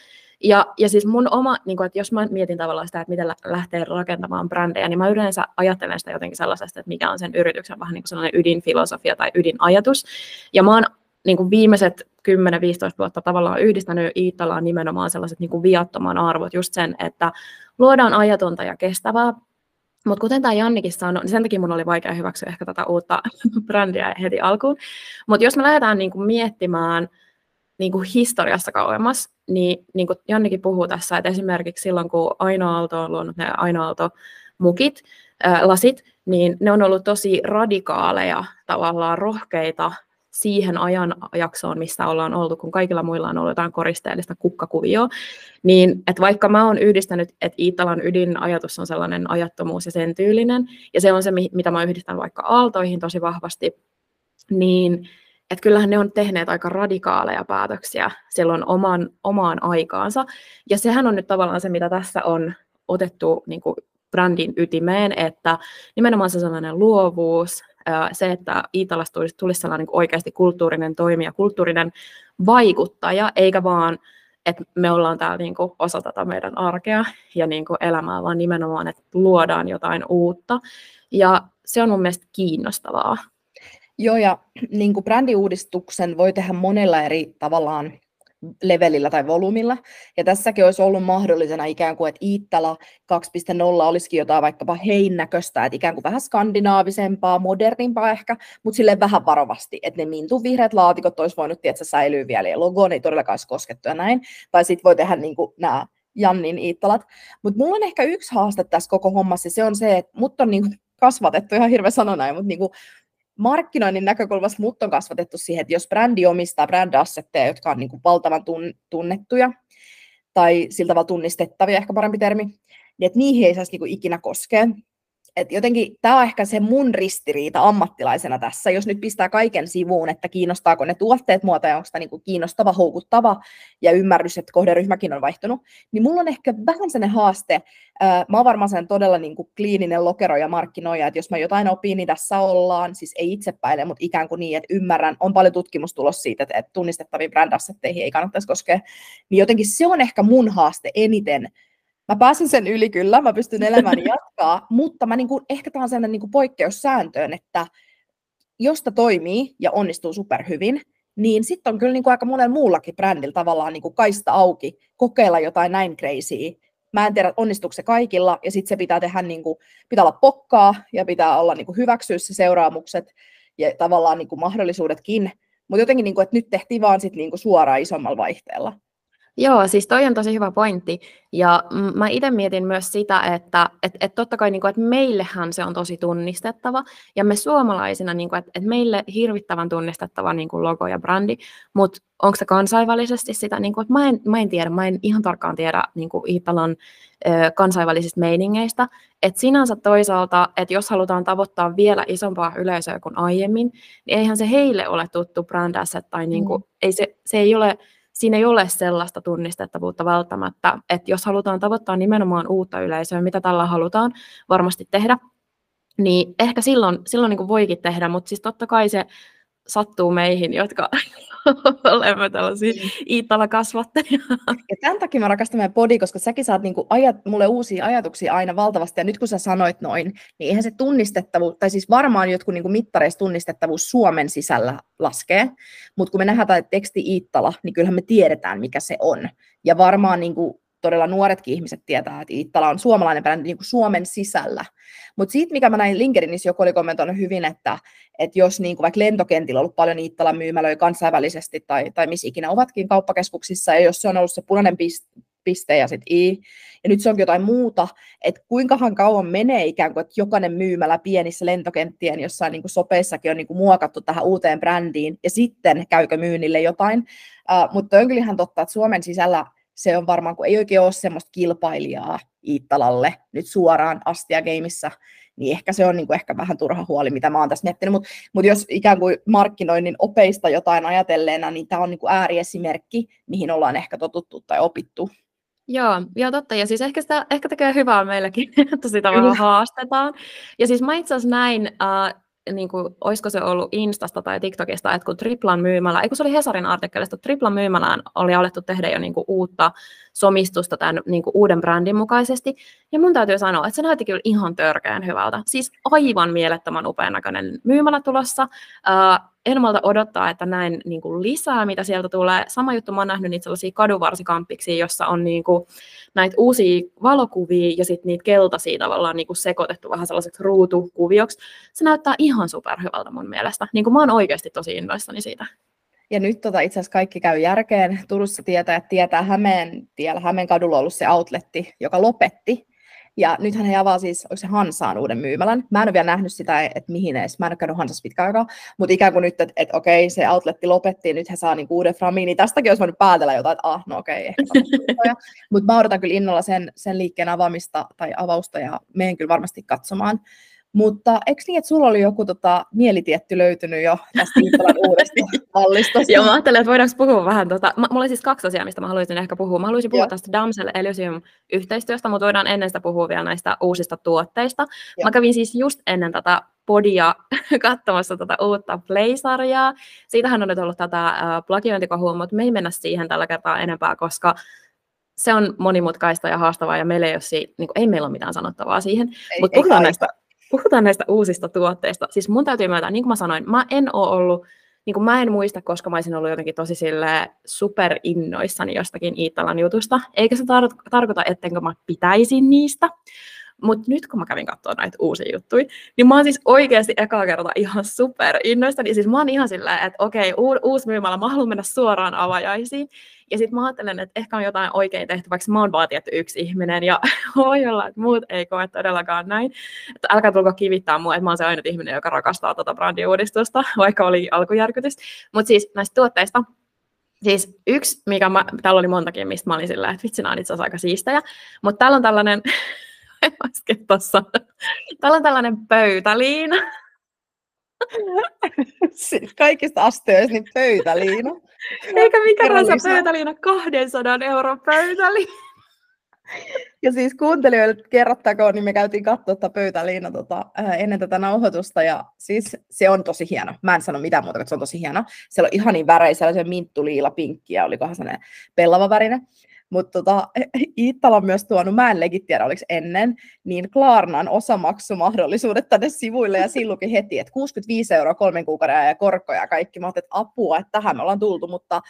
Ja, ja siis mun oma, niin kuin, että jos mä mietin tavallaan sitä, että miten lähtee rakentamaan brändejä, niin mä yleensä ajattelen sitä jotenkin sellaisesta, että mikä on sen yrityksen vähän niin kuin sellainen ydinfilosofia tai ydinajatus. Ja mä oon niin kuin viimeiset 10-15 vuotta tavallaan yhdistänyt Iittalaan nimenomaan sellaiset niin kuin viattoman arvot, just sen, että luodaan ajatonta ja kestävää, mutta kuten tämä Jannikin sanoi, niin sen takia mun oli vaikea hyväksyä ehkä tätä uutta brändiä heti alkuun. Mutta jos me lähdetään niinku miettimään niinku historiassa kauemmas, niin, niin kuin Jannikin puhuu tässä, että esimerkiksi silloin kun Aino Aalto on luonut ne Aino Aalto mukit, ää, lasit, niin ne on ollut tosi radikaaleja, tavallaan rohkeita siihen ajan jaksoon, missä ollaan oltu, kun kaikilla muilla on ollut jotain koristeellista kukkakuvioa, niin että vaikka mä oon yhdistänyt, että Iitalan ydinajatus on sellainen ajattomuus ja sen tyylinen, ja se on se, mitä mä yhdistän vaikka aaltoihin tosi vahvasti, niin että kyllähän ne on tehneet aika radikaaleja päätöksiä silloin oman, omaan aikaansa, ja sehän on nyt tavallaan se, mitä tässä on otettu niin kuin brändin ytimeen, että nimenomaan se sellainen luovuus, se, että Iitalasta tulisi, tulisi sellainen niin oikeasti kulttuurinen toimija, kulttuurinen vaikuttaja, eikä vaan, että me ollaan täällä niin kuin osa tätä meidän arkea ja niin kuin elämää, vaan nimenomaan, että luodaan jotain uutta. Ja se on mun mielestä kiinnostavaa. Joo, ja niin kuin brändiuudistuksen voi tehdä monella eri tavallaan levelillä tai volyymilla. Ja tässäkin olisi ollut mahdollisena ikään kuin, että Iittala 2.0 olisikin jotain vaikkapa heinnäköistä, että ikään kuin vähän skandinaavisempaa, modernimpaa ehkä, mutta sille vähän varovasti, että ne mintu vihreät laatikot olisi voinut tietää säilyy vielä ja logo ei todellakaan olisi koskettu ja näin. Tai sitten voi tehdä niin kuin nämä Jannin Iittalat. Mutta mulla on ehkä yksi haaste tässä koko hommassa, se on se, että mut on niin kuin kasvatettu, ihan hirveä sanoa näin, mutta niin kuin markkinoinnin näkökulmasta mut on kasvatettu siihen, että jos brändi omistaa brändassetteja, jotka on niin kuin valtavan tunnettuja tai siltä tavalla tunnistettavia, ehkä parempi termi, niin että niihin ei saisi niin kuin ikinä koskea et jotenkin tämä on ehkä se mun ristiriita ammattilaisena tässä, jos nyt pistää kaiken sivuun, että kiinnostaako ne tuotteet muuta ja onko tämä niinku kiinnostava, houkuttava ja ymmärrys, että kohderyhmäkin on vaihtunut, niin mulla on ehkä vähän sellainen haaste, mä oon varmaan sen todella niinku kliininen lokero ja markkinoija, että jos mä jotain opin, niin tässä ollaan, siis ei itsepäile, mutta ikään kuin niin, että ymmärrän, on paljon tutkimustulos siitä, että, että tunnistettaviin brändassetteihin ei kannattaisi koskea, niin jotenkin se on ehkä mun haaste eniten, Mä pääsen sen yli kyllä, mä pystyn elämäni jatkaa, mutta mä niin kuin, ehkä tämä on sellainen niin kuin poikkeussääntöön, että jos tämä toimii ja onnistuu superhyvin, niin sitten on kyllä niin kuin aika monen muullakin brändillä tavallaan niin kuin kaista auki, kokeilla jotain näin crazyä. Mä en tiedä, onnistuuko se kaikilla, ja sitten se pitää tehdä, niin kuin, pitää olla pokkaa, ja pitää olla niin kuin hyväksyä se seuraamukset, ja tavallaan niin kuin mahdollisuudetkin. Mutta jotenkin, niin kuin, että nyt tehtiin vaan sit niin kuin suoraan isommalla vaihteella. Joo, siis toi on tosi hyvä pointti. Ja mä itse mietin myös sitä, että et, et totta kai, niin kuin, että meillehän se on tosi tunnistettava, ja me suomalaisina, niin kuin, että, että meille hirvittävän tunnistettava niin kuin logo ja brändi, mutta onko se kansainvälisesti sitä, niin kuin, että mä en, mä en tiedä, mä en ihan tarkkaan tiedä niin kuin Italon ö, kansainvälisistä meiningeistä, että sinänsä toisaalta, että jos halutaan tavoittaa vielä isompaa yleisöä kuin aiemmin, niin eihän se heille ole tuttu brändässä, tai niin kuin, mm. ei se, se ei ole siinä ei ole sellaista tunnistettavuutta välttämättä, että jos halutaan tavoittaa nimenomaan uutta yleisöä, mitä tällä halutaan varmasti tehdä, niin ehkä silloin, silloin niin voikin tehdä, mutta siis totta kai se sattuu meihin, jotka olemme tällaisia mm. Iittala kasvattajia. Ja tämän takia mä rakastan meidän podi, koska säkin saat niinku ajat, mulle uusia ajatuksia aina valtavasti. Ja nyt kun sä sanoit noin, niin eihän se tunnistettavuus, tai siis varmaan jotkut niinku mittareissa tunnistettavuus Suomen sisällä laskee. Mutta kun me nähdään teksti Iittala, niin kyllähän me tiedetään, mikä se on. Ja varmaan niinku todella nuoretkin ihmiset tietää, että Iittala on suomalainen brändi niin kuin Suomen sisällä. Mutta siitä, mikä mä näin LinkedInissä, joku oli kommentoinut hyvin, että, että jos niin kuin vaikka lentokentillä on ollut paljon Iittalan myymälöjä kansainvälisesti tai, tai missä ikinä ovatkin kauppakeskuksissa, ja jos se on ollut se punainen piste ja sitten I, ja nyt se onkin jotain muuta, että kuinkahan kauan menee ikään kuin, että jokainen myymälä pienissä lentokenttien jossain niin kuin sopeissakin on niin kuin muokattu tähän uuteen brändiin, ja sitten käykö myynnille jotain. Uh, mutta on kyllä ihan totta, että Suomen sisällä se on varmaan, kun ei oikein ole semmoista kilpailijaa Iittalalle nyt suoraan Astia Gameissa, niin ehkä se on niin kuin ehkä vähän turha huoli, mitä mä oon tässä miettinyt, mutta mut jos ikään kuin markkinoinnin opeista jotain ajatelleena, niin tämä on niin kuin ääriesimerkki, mihin ollaan ehkä totuttu tai opittu. Joo, joo totta. Ja siis ehkä, sitä, ehkä tekee hyvää meillekin, että sitä vähän haastetaan. Ja siis mä itse asiassa näin, äh, niin kuin, olisiko se ollut Instasta tai TikTokista, että kun Triplan myymälä, ei kun se oli Hesarin artikkelista, Triplan myymälään oli alettu tehdä jo niin kuin, uutta somistusta tämän niin kuin, uuden brändin mukaisesti. Ja mun täytyy sanoa, että se näytti kyllä ihan törkeän hyvältä. Siis aivan mielettömän upean näköinen myymälä tulossa. Äh, en malta odottaa, että näin niin kuin lisää, mitä sieltä tulee. Sama juttu, mä oon nähnyt niitä sellaisia kaduvarsikampiksi, jossa on niin kuin, näitä uusia valokuvia ja sitten niitä keltaisia tavallaan niin kuin sekoitettu vähän sellaiseksi ruutukuvioksi. Se näyttää ihan superhyvältä mun mielestä. Niin kuin mä oon oikeasti tosi innoissani siitä. Ja nyt tota, itse asiassa kaikki käy järkeen. Turussa tietää, että tietää Hämeen tiellä, Hämeen kadulla ollut se outletti, joka lopetti ja nythän he avaa siis, onko se Hansaan uuden myymälän. Mä en ole vielä nähnyt sitä, että mihin edes. Mä en ole käynyt Hansassa pitkään aikaa. Mutta ikään kuin nyt, että, että okei, se outletti lopettiin, nyt he saa niin uuden framiin, niin tästäkin olisi voinut päätellä jotain, että ah, no okei, ehkä Mutta mä odotan kyllä innolla sen, sen liikkeen avaamista tai avausta ja menen kyllä varmasti katsomaan. Mutta eikö niin, että sulla oli joku tota, mielitietty löytynyt jo tästä Iittalan uudesta mallista? Joo, mä ajattelin, että voidaanko puhua vähän. Tota, mä, mulla oli siis kaksi asiaa, mistä mä haluaisin ehkä puhua. Mä haluaisin puhua Joo. tästä Damsel Elysium-yhteistyöstä, mutta voidaan ennen sitä puhua vielä näistä uusista tuotteista. Joo. Mä kävin siis just ennen tätä podia katsomassa tätä uutta Play-sarjaa. Siitähän on nyt ollut tätä äh, plagiointikohua, mutta me ei mennä siihen tällä kertaa enempää, koska se on monimutkaista ja haastavaa ja meillä ei, ole si- niin kuin, ei meillä ole mitään sanottavaa siihen. Mutta puhutaan näistä puhutaan näistä uusista tuotteista. Siis mun täytyy myöntää, niin kuin mä sanoin, mä en ole ollut, niin kuin mä en muista, koska mä olisin ollut jotenkin tosi sille superinnoissani jostakin Iittalan jutusta. Eikä se tar- tarkoita, ettenkö mä pitäisin niistä. Mutta nyt kun mä kävin katsoa näitä uusia juttuja, niin mä oon siis oikeasti eka kerta ihan super innoissani. Siis mä oon ihan silleen, että okei, u- uusi myymällä, mä haluan mennä suoraan avajaisiin. Ja sitten mä ajattelen, että ehkä on jotain oikein tehty, vaikka mä oon vaan tietty yksi ihminen, ja voi olla, että muut ei koe todellakaan näin. Että älkää tulko kivittää mua, että mä oon se ainut ihminen, joka rakastaa tuota brändiuudistusta, vaikka oli alkujärkytys. Mutta siis näistä tuotteista, Siis yksi, mikä mä, täällä oli montakin, mistä mä olin sillä, että vitsi, nämä on itse asiassa aika siistejä. Mutta täällä on tällainen, äsken tossa, täällä on tällainen pöytäliina. Siis kaikista asteista niin pöytäliina. Eikä mikä tahansa pöytäliina, 200 euron pöytäliina. Ja siis kuuntelijoille kerrottakoon, niin me käytiin katsoa pöytäliina tota, ennen tätä nauhoitusta, ja siis se on tosi hieno. Mä en sano mitään muuta, että se on tosi hieno. Siellä on ihan niin väreisiä, se minttu, liila, pinkki, ja olikohan sellainen pellava värinen. Mutta tota, Iittala on myös tuonut, mä en legit tiedä oliko ennen, niin Klarnan osamaksumahdollisuudet tänne sivuille ja silloin heti, että 65 euroa kolmen kuukauden ja korkoja ja kaikki. Mä että apua, että tähän me ollaan tultu, mutta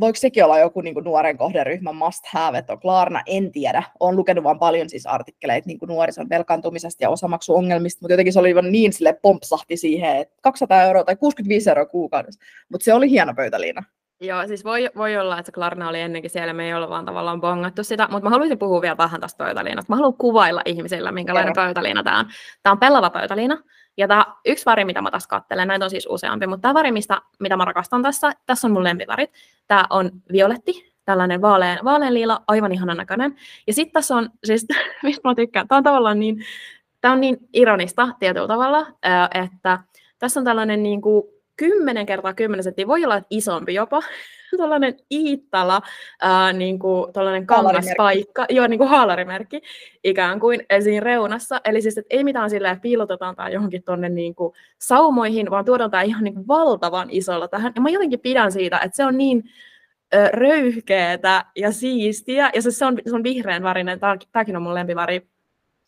voiko sekin olla joku niin kuin nuoren kohderyhmän must have, että on Klarna, en tiedä. Olen lukenut vaan paljon siis artikkeleita niin kuin nuorison velkaantumisesta ja osamaksuongelmista, mutta jotenkin se oli niin sille pompsahti siihen, että 200 euroa tai 65 euroa kuukaudessa. Mutta se oli hieno pöytäliina. Joo, siis voi, voi olla, että se Klarna oli ennenkin siellä, me ei olla vaan tavallaan bongattu sitä, mutta mä haluaisin puhua vielä vähän tästä pöytäliinasta. Mä haluan kuvailla ihmisille, minkälainen Kerro. pöytäliina tämä on. Tämä on pellava pöytäliina, ja tämä yksi väri, mitä mä tässä katselen, näitä on siis useampi, mutta tämä väri, mistä, mitä mä rakastan tässä, tässä on mun lempivärit. Tämä on violetti, tällainen vaalean, vaaleanliila, aivan ihanan näköinen. Ja sitten tässä on, siis mistä mä tykkään, tämä on tavallaan niin, tämä on niin ironista tietyllä tavalla, että tässä on tällainen niin kuin 10 kertaa 10 senttiä, voi olla että isompi jopa, tällainen Iittala, ää, niin kuin, tällainen kangaspaikka, joo, niin kuin haalarimerkki ikään kuin esiin reunassa. Eli siis, että ei mitään silleen, että piilotetaan tämä johonkin tuonne niin kuin saumoihin, vaan tuodaan tämä ihan niin kuin valtavan isolla tähän. Ja mä jotenkin pidän siitä, että se on niin ö, röyhkeetä ja siistiä, ja se, se, on, se on vihreän värinen, tämä, tämäkin on mun lempiväri,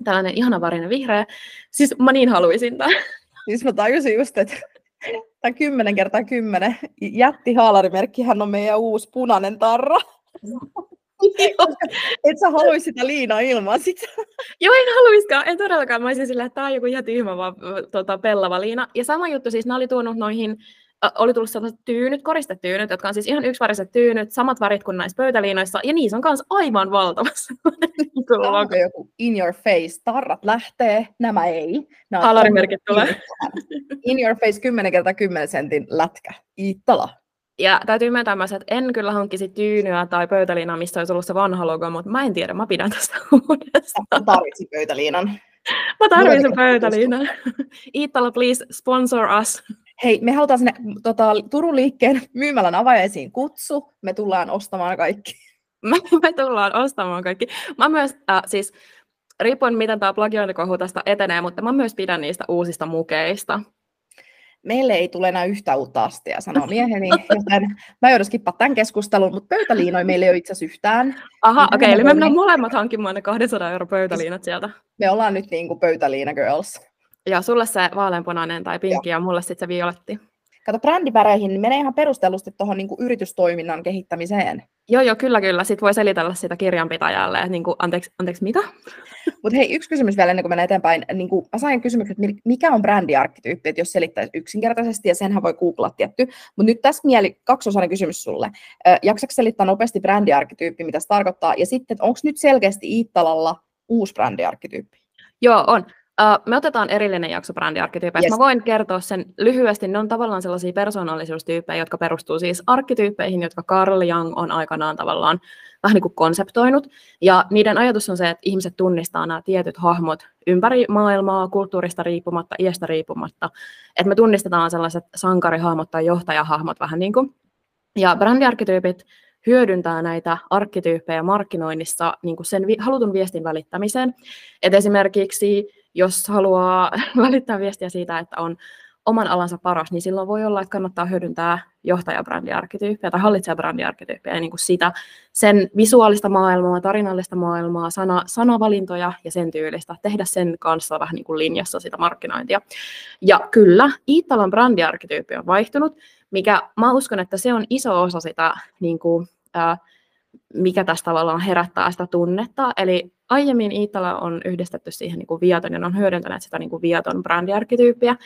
tällainen ihana värinen vihreä. Siis mä niin haluaisin tämän. Siis mä tajusin just, että tai 10 kertaa 10. Jätti haalarimerkkihän on meidän uusi punainen tarra. Et sä haluaisi sitä liinaa ilman sitä. Joo, en haluiskaan. En todellakaan. Mä olisin sillä, että tämä on joku ihan tyhmä vaan tota, pellava liina. Ja sama juttu, siis nämä oli tuonut noihin oli tullut sellaiset tyynyt, koristetyynyt, jotka on siis ihan yksiväriset tyynyt, samat värit kuin näissä pöytäliinoissa, ja niissä on myös aivan valtavassa. Onko joku in your face, tarrat lähtee, nämä ei. Halarimerkit tulee. In your face 10 kertaa 10 sentin lätkä. Iittala. Ja täytyy myöntää myös, että en kyllä hankkisi tyynyä tai pöytäliinaa, missä olisi ollut se vanha logo, mutta mä en tiedä, mä pidän tästä uudesta. Tarvitsi pöytäliinan. Mä tarvitsen sen pöytäliinan. Iittala, please sponsor us. Hei, me halutaan sinne tota, Turun liikkeen myymälän avajaisiin kutsu. Me tullaan ostamaan kaikki. Me, tullaan ostamaan kaikki. Mä myös, äh, siis riippuen miten tämä plagiointikohu tästä etenee, mutta mä myös pidän niistä uusista mukeista. Meille ei tule enää yhtä uutta astia, sanoo mieheni, joten mä joudun skippaa tämän keskustelun, mutta pöytäliinoja meillä ei ole itse asiassa yhtään. Aha, okei, okay, eli me mennään molemmat hankkimaan ne 200 euro pöytäliinat sieltä. Me ollaan nyt niin kuin pöytäliina girls. Ja sulle se vaaleanpunainen tai pinkki ja, ja mulle sitten se violetti. Kato, brändipäreihin niin menee ihan perustellusti tuohon niin yritystoiminnan kehittämiseen. Joo, joo, kyllä, kyllä. Sitten voi selitellä sitä kirjanpitäjälle, että niin kuin, anteeksi, anteeksi, mitä? Mutta hei, yksi kysymys vielä ennen kuin mennään eteenpäin. Niin kuin, mä sain kysymyksen, että mikä on brändiarkkityyppi, että jos selittäisi yksinkertaisesti, ja senhän voi googlaa tietty. Mutta nyt tässä mieli kaksosainen kysymys sulle. Jaksatko selittää nopeasti brändiarkkityyppi, mitä se tarkoittaa? Ja sitten, onko nyt selkeästi Iittalalla uusi brändiarkkityyppi? Joo, on. Uh, me otetaan erillinen jakso brändiarkkityypeistä. Yes. Mä voin kertoa sen lyhyesti. Ne on tavallaan sellaisia persoonallisuustyyppejä, jotka perustuu siis arkkityyppeihin, jotka Carl Jung on aikanaan tavallaan vähän niin kuin konseptoinut. Ja niiden ajatus on se, että ihmiset tunnistaa nämä tietyt hahmot ympäri maailmaa, kulttuurista riippumatta, iästä riippumatta. Että me tunnistetaan sellaiset sankarihahmot tai johtajahahmot vähän niin kuin. Ja brändiarkkityypit hyödyntää näitä arkkityyppejä markkinoinnissa niin kuin sen vi- halutun viestin välittämiseen. Et esimerkiksi jos haluaa välittää viestiä siitä, että on oman alansa paras, niin silloin voi olla, että kannattaa hyödyntää johtajabrändiarkkityyppiä tai hallitsejabrändiarkkityyppiä ja niin kuin sitä, sen visuaalista maailmaa, tarinallista maailmaa, sana, sanavalintoja ja sen tyylistä, tehdä sen kanssa vähän niin kuin linjassa sitä markkinointia. Ja kyllä, Iittalan brändiarkkityyppi on vaihtunut, mikä mä uskon, että se on iso osa sitä, niin kuin, ää, mikä tässä tavallaan herättää sitä tunnetta. Eli aiemmin Iittala on yhdistetty siihen niin kuin viaton ja ne on hyödyntäneet sitä niin kuin viaton brändiarkkityyppiä.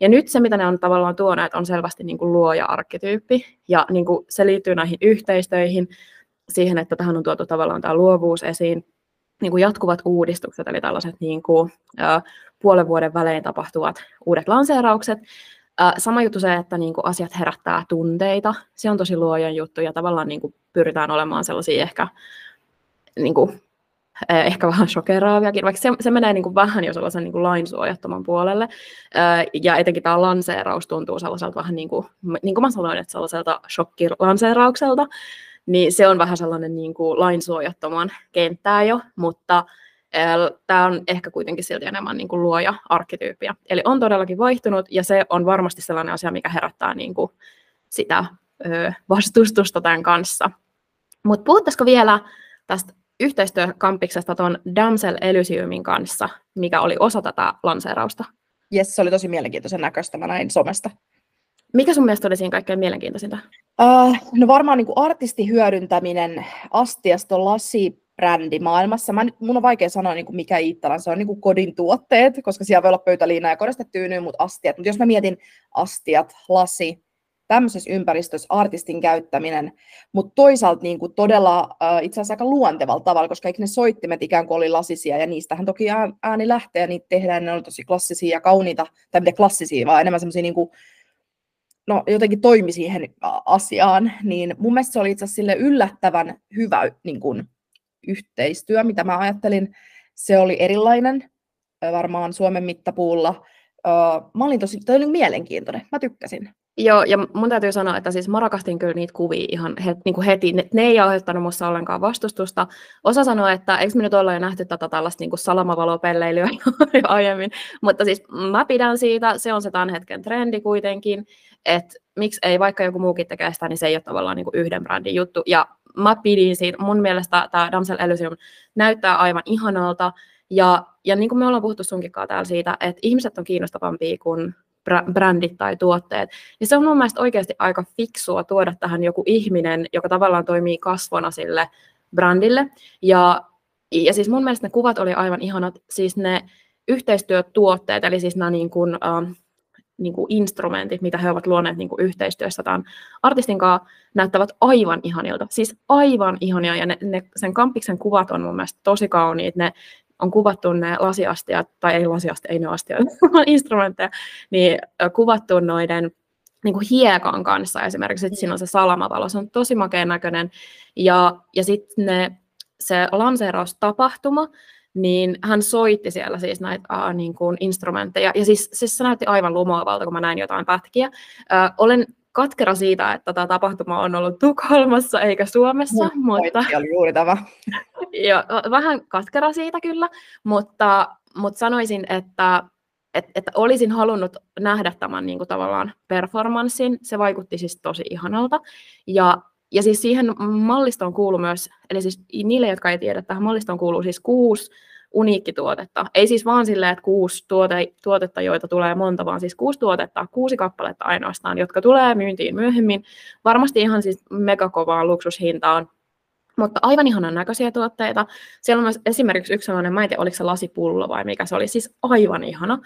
Ja nyt se, mitä ne on tavallaan tuoneet, on selvästi niin kuin luoja-arkkityyppi. Ja niin kuin se liittyy näihin yhteistöihin, siihen, että tähän on tuotu tavallaan tämä luovuus esiin, niin kuin jatkuvat uudistukset, eli tällaiset niin kuin, ä, puolen vuoden välein tapahtuvat uudet lanseeraukset. Ä, sama juttu se, että niin kuin asiat herättää tunteita, se on tosi luojan juttu, ja tavallaan niin kuin pyritään olemaan sellaisia ehkä niin kuin, ehkä vähän shokeraaviakin, vaikka se, se menee niin kuin vähän jo sellaisen niin kuin lainsuojattoman puolelle. Ja etenkin tämä lanseeraus tuntuu sellaiselta vähän niin kuin, niin kuin mä sanoin, että sellaiselta shokkilanseeraukselta, niin se on vähän sellainen niin kuin lainsuojattoman kenttää jo, mutta tämä on ehkä kuitenkin silti enemmän niin kuin luoja arkkityyppiä. Eli on todellakin vaihtunut, ja se on varmasti sellainen asia, mikä herättää niin kuin sitä vastustusta tämän kanssa. Mutta puhuttaisiko vielä tästä yhteistyökampiksesta tuon Damsel Elysiumin kanssa, mikä oli osa tätä lanseerausta. Jes, se oli tosi mielenkiintoisen näköistä, mä näin somesta. Mikä sun mielestä oli siinä kaikkein mielenkiintoisinta? Uh, no varmaan niin artistin hyödyntäminen astiaston lasi brändi maailmassa. Mä mun on vaikea sanoa, niin kuin mikä Iittalan, se on niin kuin kodin tuotteet, koska siellä voi olla pöytäliina ja koristetyyny, mutta astiat. Mutta jos mä mietin astiat, lasi, tämmöisessä ympäristössä artistin käyttäminen, mutta toisaalta niin kuin todella äh, itse asiassa aika luontevalla tavalla, koska eikö ne soittimet ikään kuin oli lasisia, ja niistähän toki ääni lähtee, ja niitä tehdään, ne on tosi klassisia ja kauniita, tai mitä klassisia, vaan enemmän semmoisia niin kuin, no jotenkin toimi siihen asiaan, niin mun mielestä se oli itse asiassa sille yllättävän hyvä niin kuin, yhteistyö, mitä mä ajattelin. Se oli erilainen, varmaan Suomen mittapuulla. Mä olin tosi, toi oli mielenkiintoinen, mä tykkäsin. Joo, ja mun täytyy sanoa, että siis mä rakastin kyllä niitä kuvia ihan he, niin kuin heti. Ne, ne ei aiheuttanut musta ollenkaan vastustusta. Osa sanoi, että eikö me nyt olla jo nähty tätä tällaista niin salamavalopelleilyä jo aiemmin. Mutta siis mä pidän siitä, se on se tämän hetken trendi kuitenkin, että miksi ei vaikka joku muukin tekee sitä, niin se ei ole tavallaan niin kuin yhden brändin juttu. Ja mä pidin siitä, mun mielestä tämä Damsel Elysium näyttää aivan ihanalta. Ja, ja niin kuin me ollaan puhuttu sunkin täällä siitä, että ihmiset on kiinnostavampia kuin brändit tai tuotteet. Ja se on mun mielestä oikeasti aika fiksua tuoda tähän joku ihminen, joka tavallaan toimii kasvona sille brändille. Ja, ja siis mun mielestä ne kuvat oli aivan ihanat, siis ne yhteistyötuotteet, eli siis nämä niin kuin, äh, niin kuin instrumentit, mitä he ovat luoneet niin kuin yhteistyössä tämän artistin kanssa, näyttävät aivan ihanilta. Siis aivan ihania, ja ne, ne, sen kampiksen kuvat on mun mielestä tosi kauniit. Ne on kuvattu ne lasiastiat, tai ei lasiastiat, ei ne astiat, vaan instrumentteja, niin kuvattu noiden niin kuin hiekan kanssa esimerkiksi, että siinä on se salamavalo, se on tosi makeen näköinen, ja, ja sitten se lanseeraustapahtuma, niin hän soitti siellä siis näitä uh, niin kuin instrumentteja, ja siis, siis se näytti aivan lumoavalta, kun mä näin jotain pätkiä. Uh, olen katkera siitä, että tämä tapahtuma on ollut Tukholmassa eikä Suomessa. Mun mutta... oli juuri tämä. ja, vähän katkera siitä kyllä, mutta, mutta sanoisin, että, että, että olisin halunnut nähdä tämän niin kuin tavallaan performanssin. Se vaikutti siis tosi ihanalta. Ja, ja siis siihen mallistoon kuuluu myös, eli siis niille, jotka ei tiedä, tähän mallistoon kuuluu siis kuusi uniikkituotetta. Ei siis vaan silleen, että kuusi tuote, tuotetta, joita tulee monta, vaan siis kuusi tuotetta, kuusi kappaletta ainoastaan, jotka tulee myyntiin myöhemmin. Varmasti ihan siis megakovaan luksushintaan, mutta aivan ihanan näköisiä tuotteita. Siellä on myös esimerkiksi yksi sellainen, mä en tiedä, oliko se lasipullo vai mikä se oli, siis aivan ihana.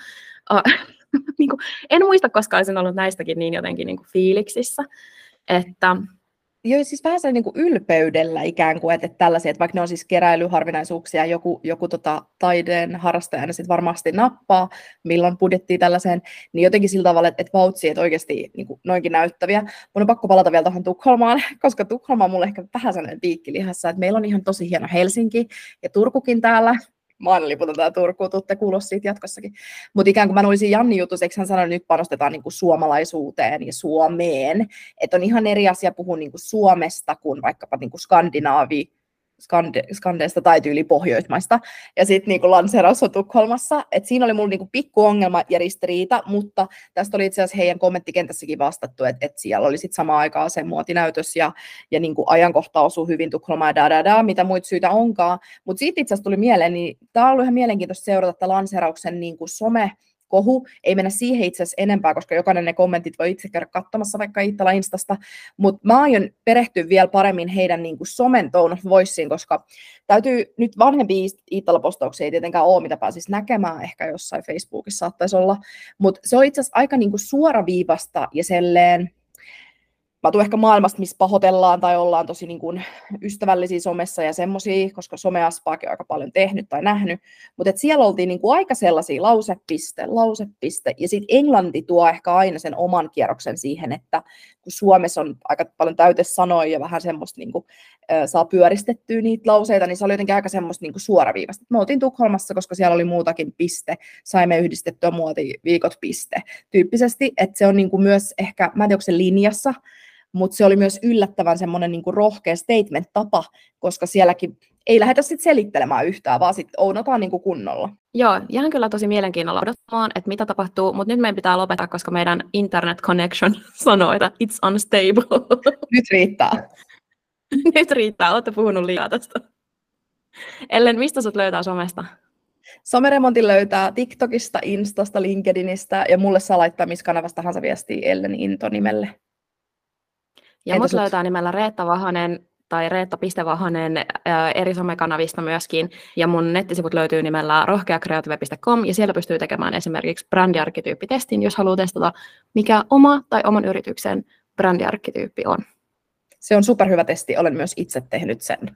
Uh, niin kuin, en muista, koska olisin ollut näistäkin niin jotenkin niin kuin fiiliksissä, että Joo, siis vähän niin kuin ylpeydellä ikään kuin, että, että tällaisia, että vaikka ne on siis keräilyharvinaisuuksia, joku, joku tota, taideen harrastajana sitten varmasti nappaa, milloin budjettiin tällaiseen, niin jotenkin sillä tavalla, että, että vautsi, että oikeasti niin kuin noinkin näyttäviä. Mun on pakko palata vielä tuohon Tukholmaan, koska Tukholma on mulle ehkä vähän sellainen piikkilihassa, että meillä on ihan tosi hieno Helsinki ja Turkukin täällä, liputan tää Turkuun, tuutte kuulla siitä jatkossakin. Mutta ikään kuin mä olisin Janni jutussa, eikö hän sanoi, että nyt panostetaan niin kuin suomalaisuuteen ja Suomeen. Että on ihan eri asia puhua niin kuin Suomesta kuin vaikkapa niin kuin Skandinaavi, Skande, Skandeista tai tyyli Pohjoismaista. Ja sitten niin lanseeraus on Tukholmassa. Et siinä oli mulla niin pikku ongelma ja ristiriita, mutta tästä oli itse asiassa heidän kommenttikentässäkin vastattu, että et siellä oli sitten samaan aikaan se muotinäytös ja, ja niin ajankohta osui hyvin Tukholmaan ja da, da, da, mitä muita syitä onkaan. Mutta siitä itse asiassa tuli mieleen, niin tämä on ollut ihan mielenkiintoista seurata tätä lanseerauksen niin some kohu. Ei mennä siihen itse asiassa enempää, koska jokainen ne kommentit voi itse käydä katsomassa vaikka Iittala Instasta, mutta mä aion perehtyä vielä paremmin heidän niin kuin somen tone of voiceen, koska täytyy nyt vanhempi Iittala-postauksia ei tietenkään ole, mitä pääsisi näkemään, ehkä jossain Facebookissa saattaisi olla, mutta se on itse asiassa aika niin kuin suoraviivasta ja selleen, mä tuun ehkä maailmasta, missä pahoitellaan tai ollaan tosi niin kuin ystävällisiä somessa ja semmoisia, koska someaspaakin on aika paljon tehnyt tai nähnyt, mutta siellä oltiin niin kuin aika sellaisia lausepiste, lausepiste, ja sitten englanti tuo ehkä aina sen oman kierroksen siihen, että kun Suomessa on aika paljon täytesanoja ja vähän semmoista niin kuin, saa pyöristettyä niitä lauseita, niin se oli jotenkin aika semmoista niin kuin suoraviivasta. Me oltiin Tukholmassa, koska siellä oli muutakin piste, saimme yhdistettyä muotiviikot piste. Tyyppisesti, että se on niin kuin myös ehkä, mä en tiedä, onko se linjassa, mutta se oli myös yllättävän semmoinen niin kuin rohkea statement-tapa, koska sielläkin ei lähdetä sitten selittelemään yhtään, vaan sitten ounotaan niin kuin kunnolla. Joo, ihan kyllä tosi mielenkiinnolla odottamaan, että mitä tapahtuu, mutta nyt meidän pitää lopettaa, koska meidän internet connection sanoo, että it's unstable. Nyt riittää. nyt riittää, olette puhunut liikaa tästä. Ellen, mistä sut löytää somesta? Someremontin löytää TikTokista, Instasta, LinkedInistä ja mulle saa laittaa missä kanavasta tahansa viestiä Ellen Into nimelle. Ja mut löytää nimellä Reetta Vahanen tai reetta.vahanen eri somekanavista myöskin. Ja mun nettisivut löytyy nimellä rohkeakreative.com ja siellä pystyy tekemään esimerkiksi brändiarkkityyppitestin, jos haluaa testata, mikä oma tai oman yrityksen brändiarkkityyppi on. Se on superhyvä testi, olen myös itse tehnyt sen.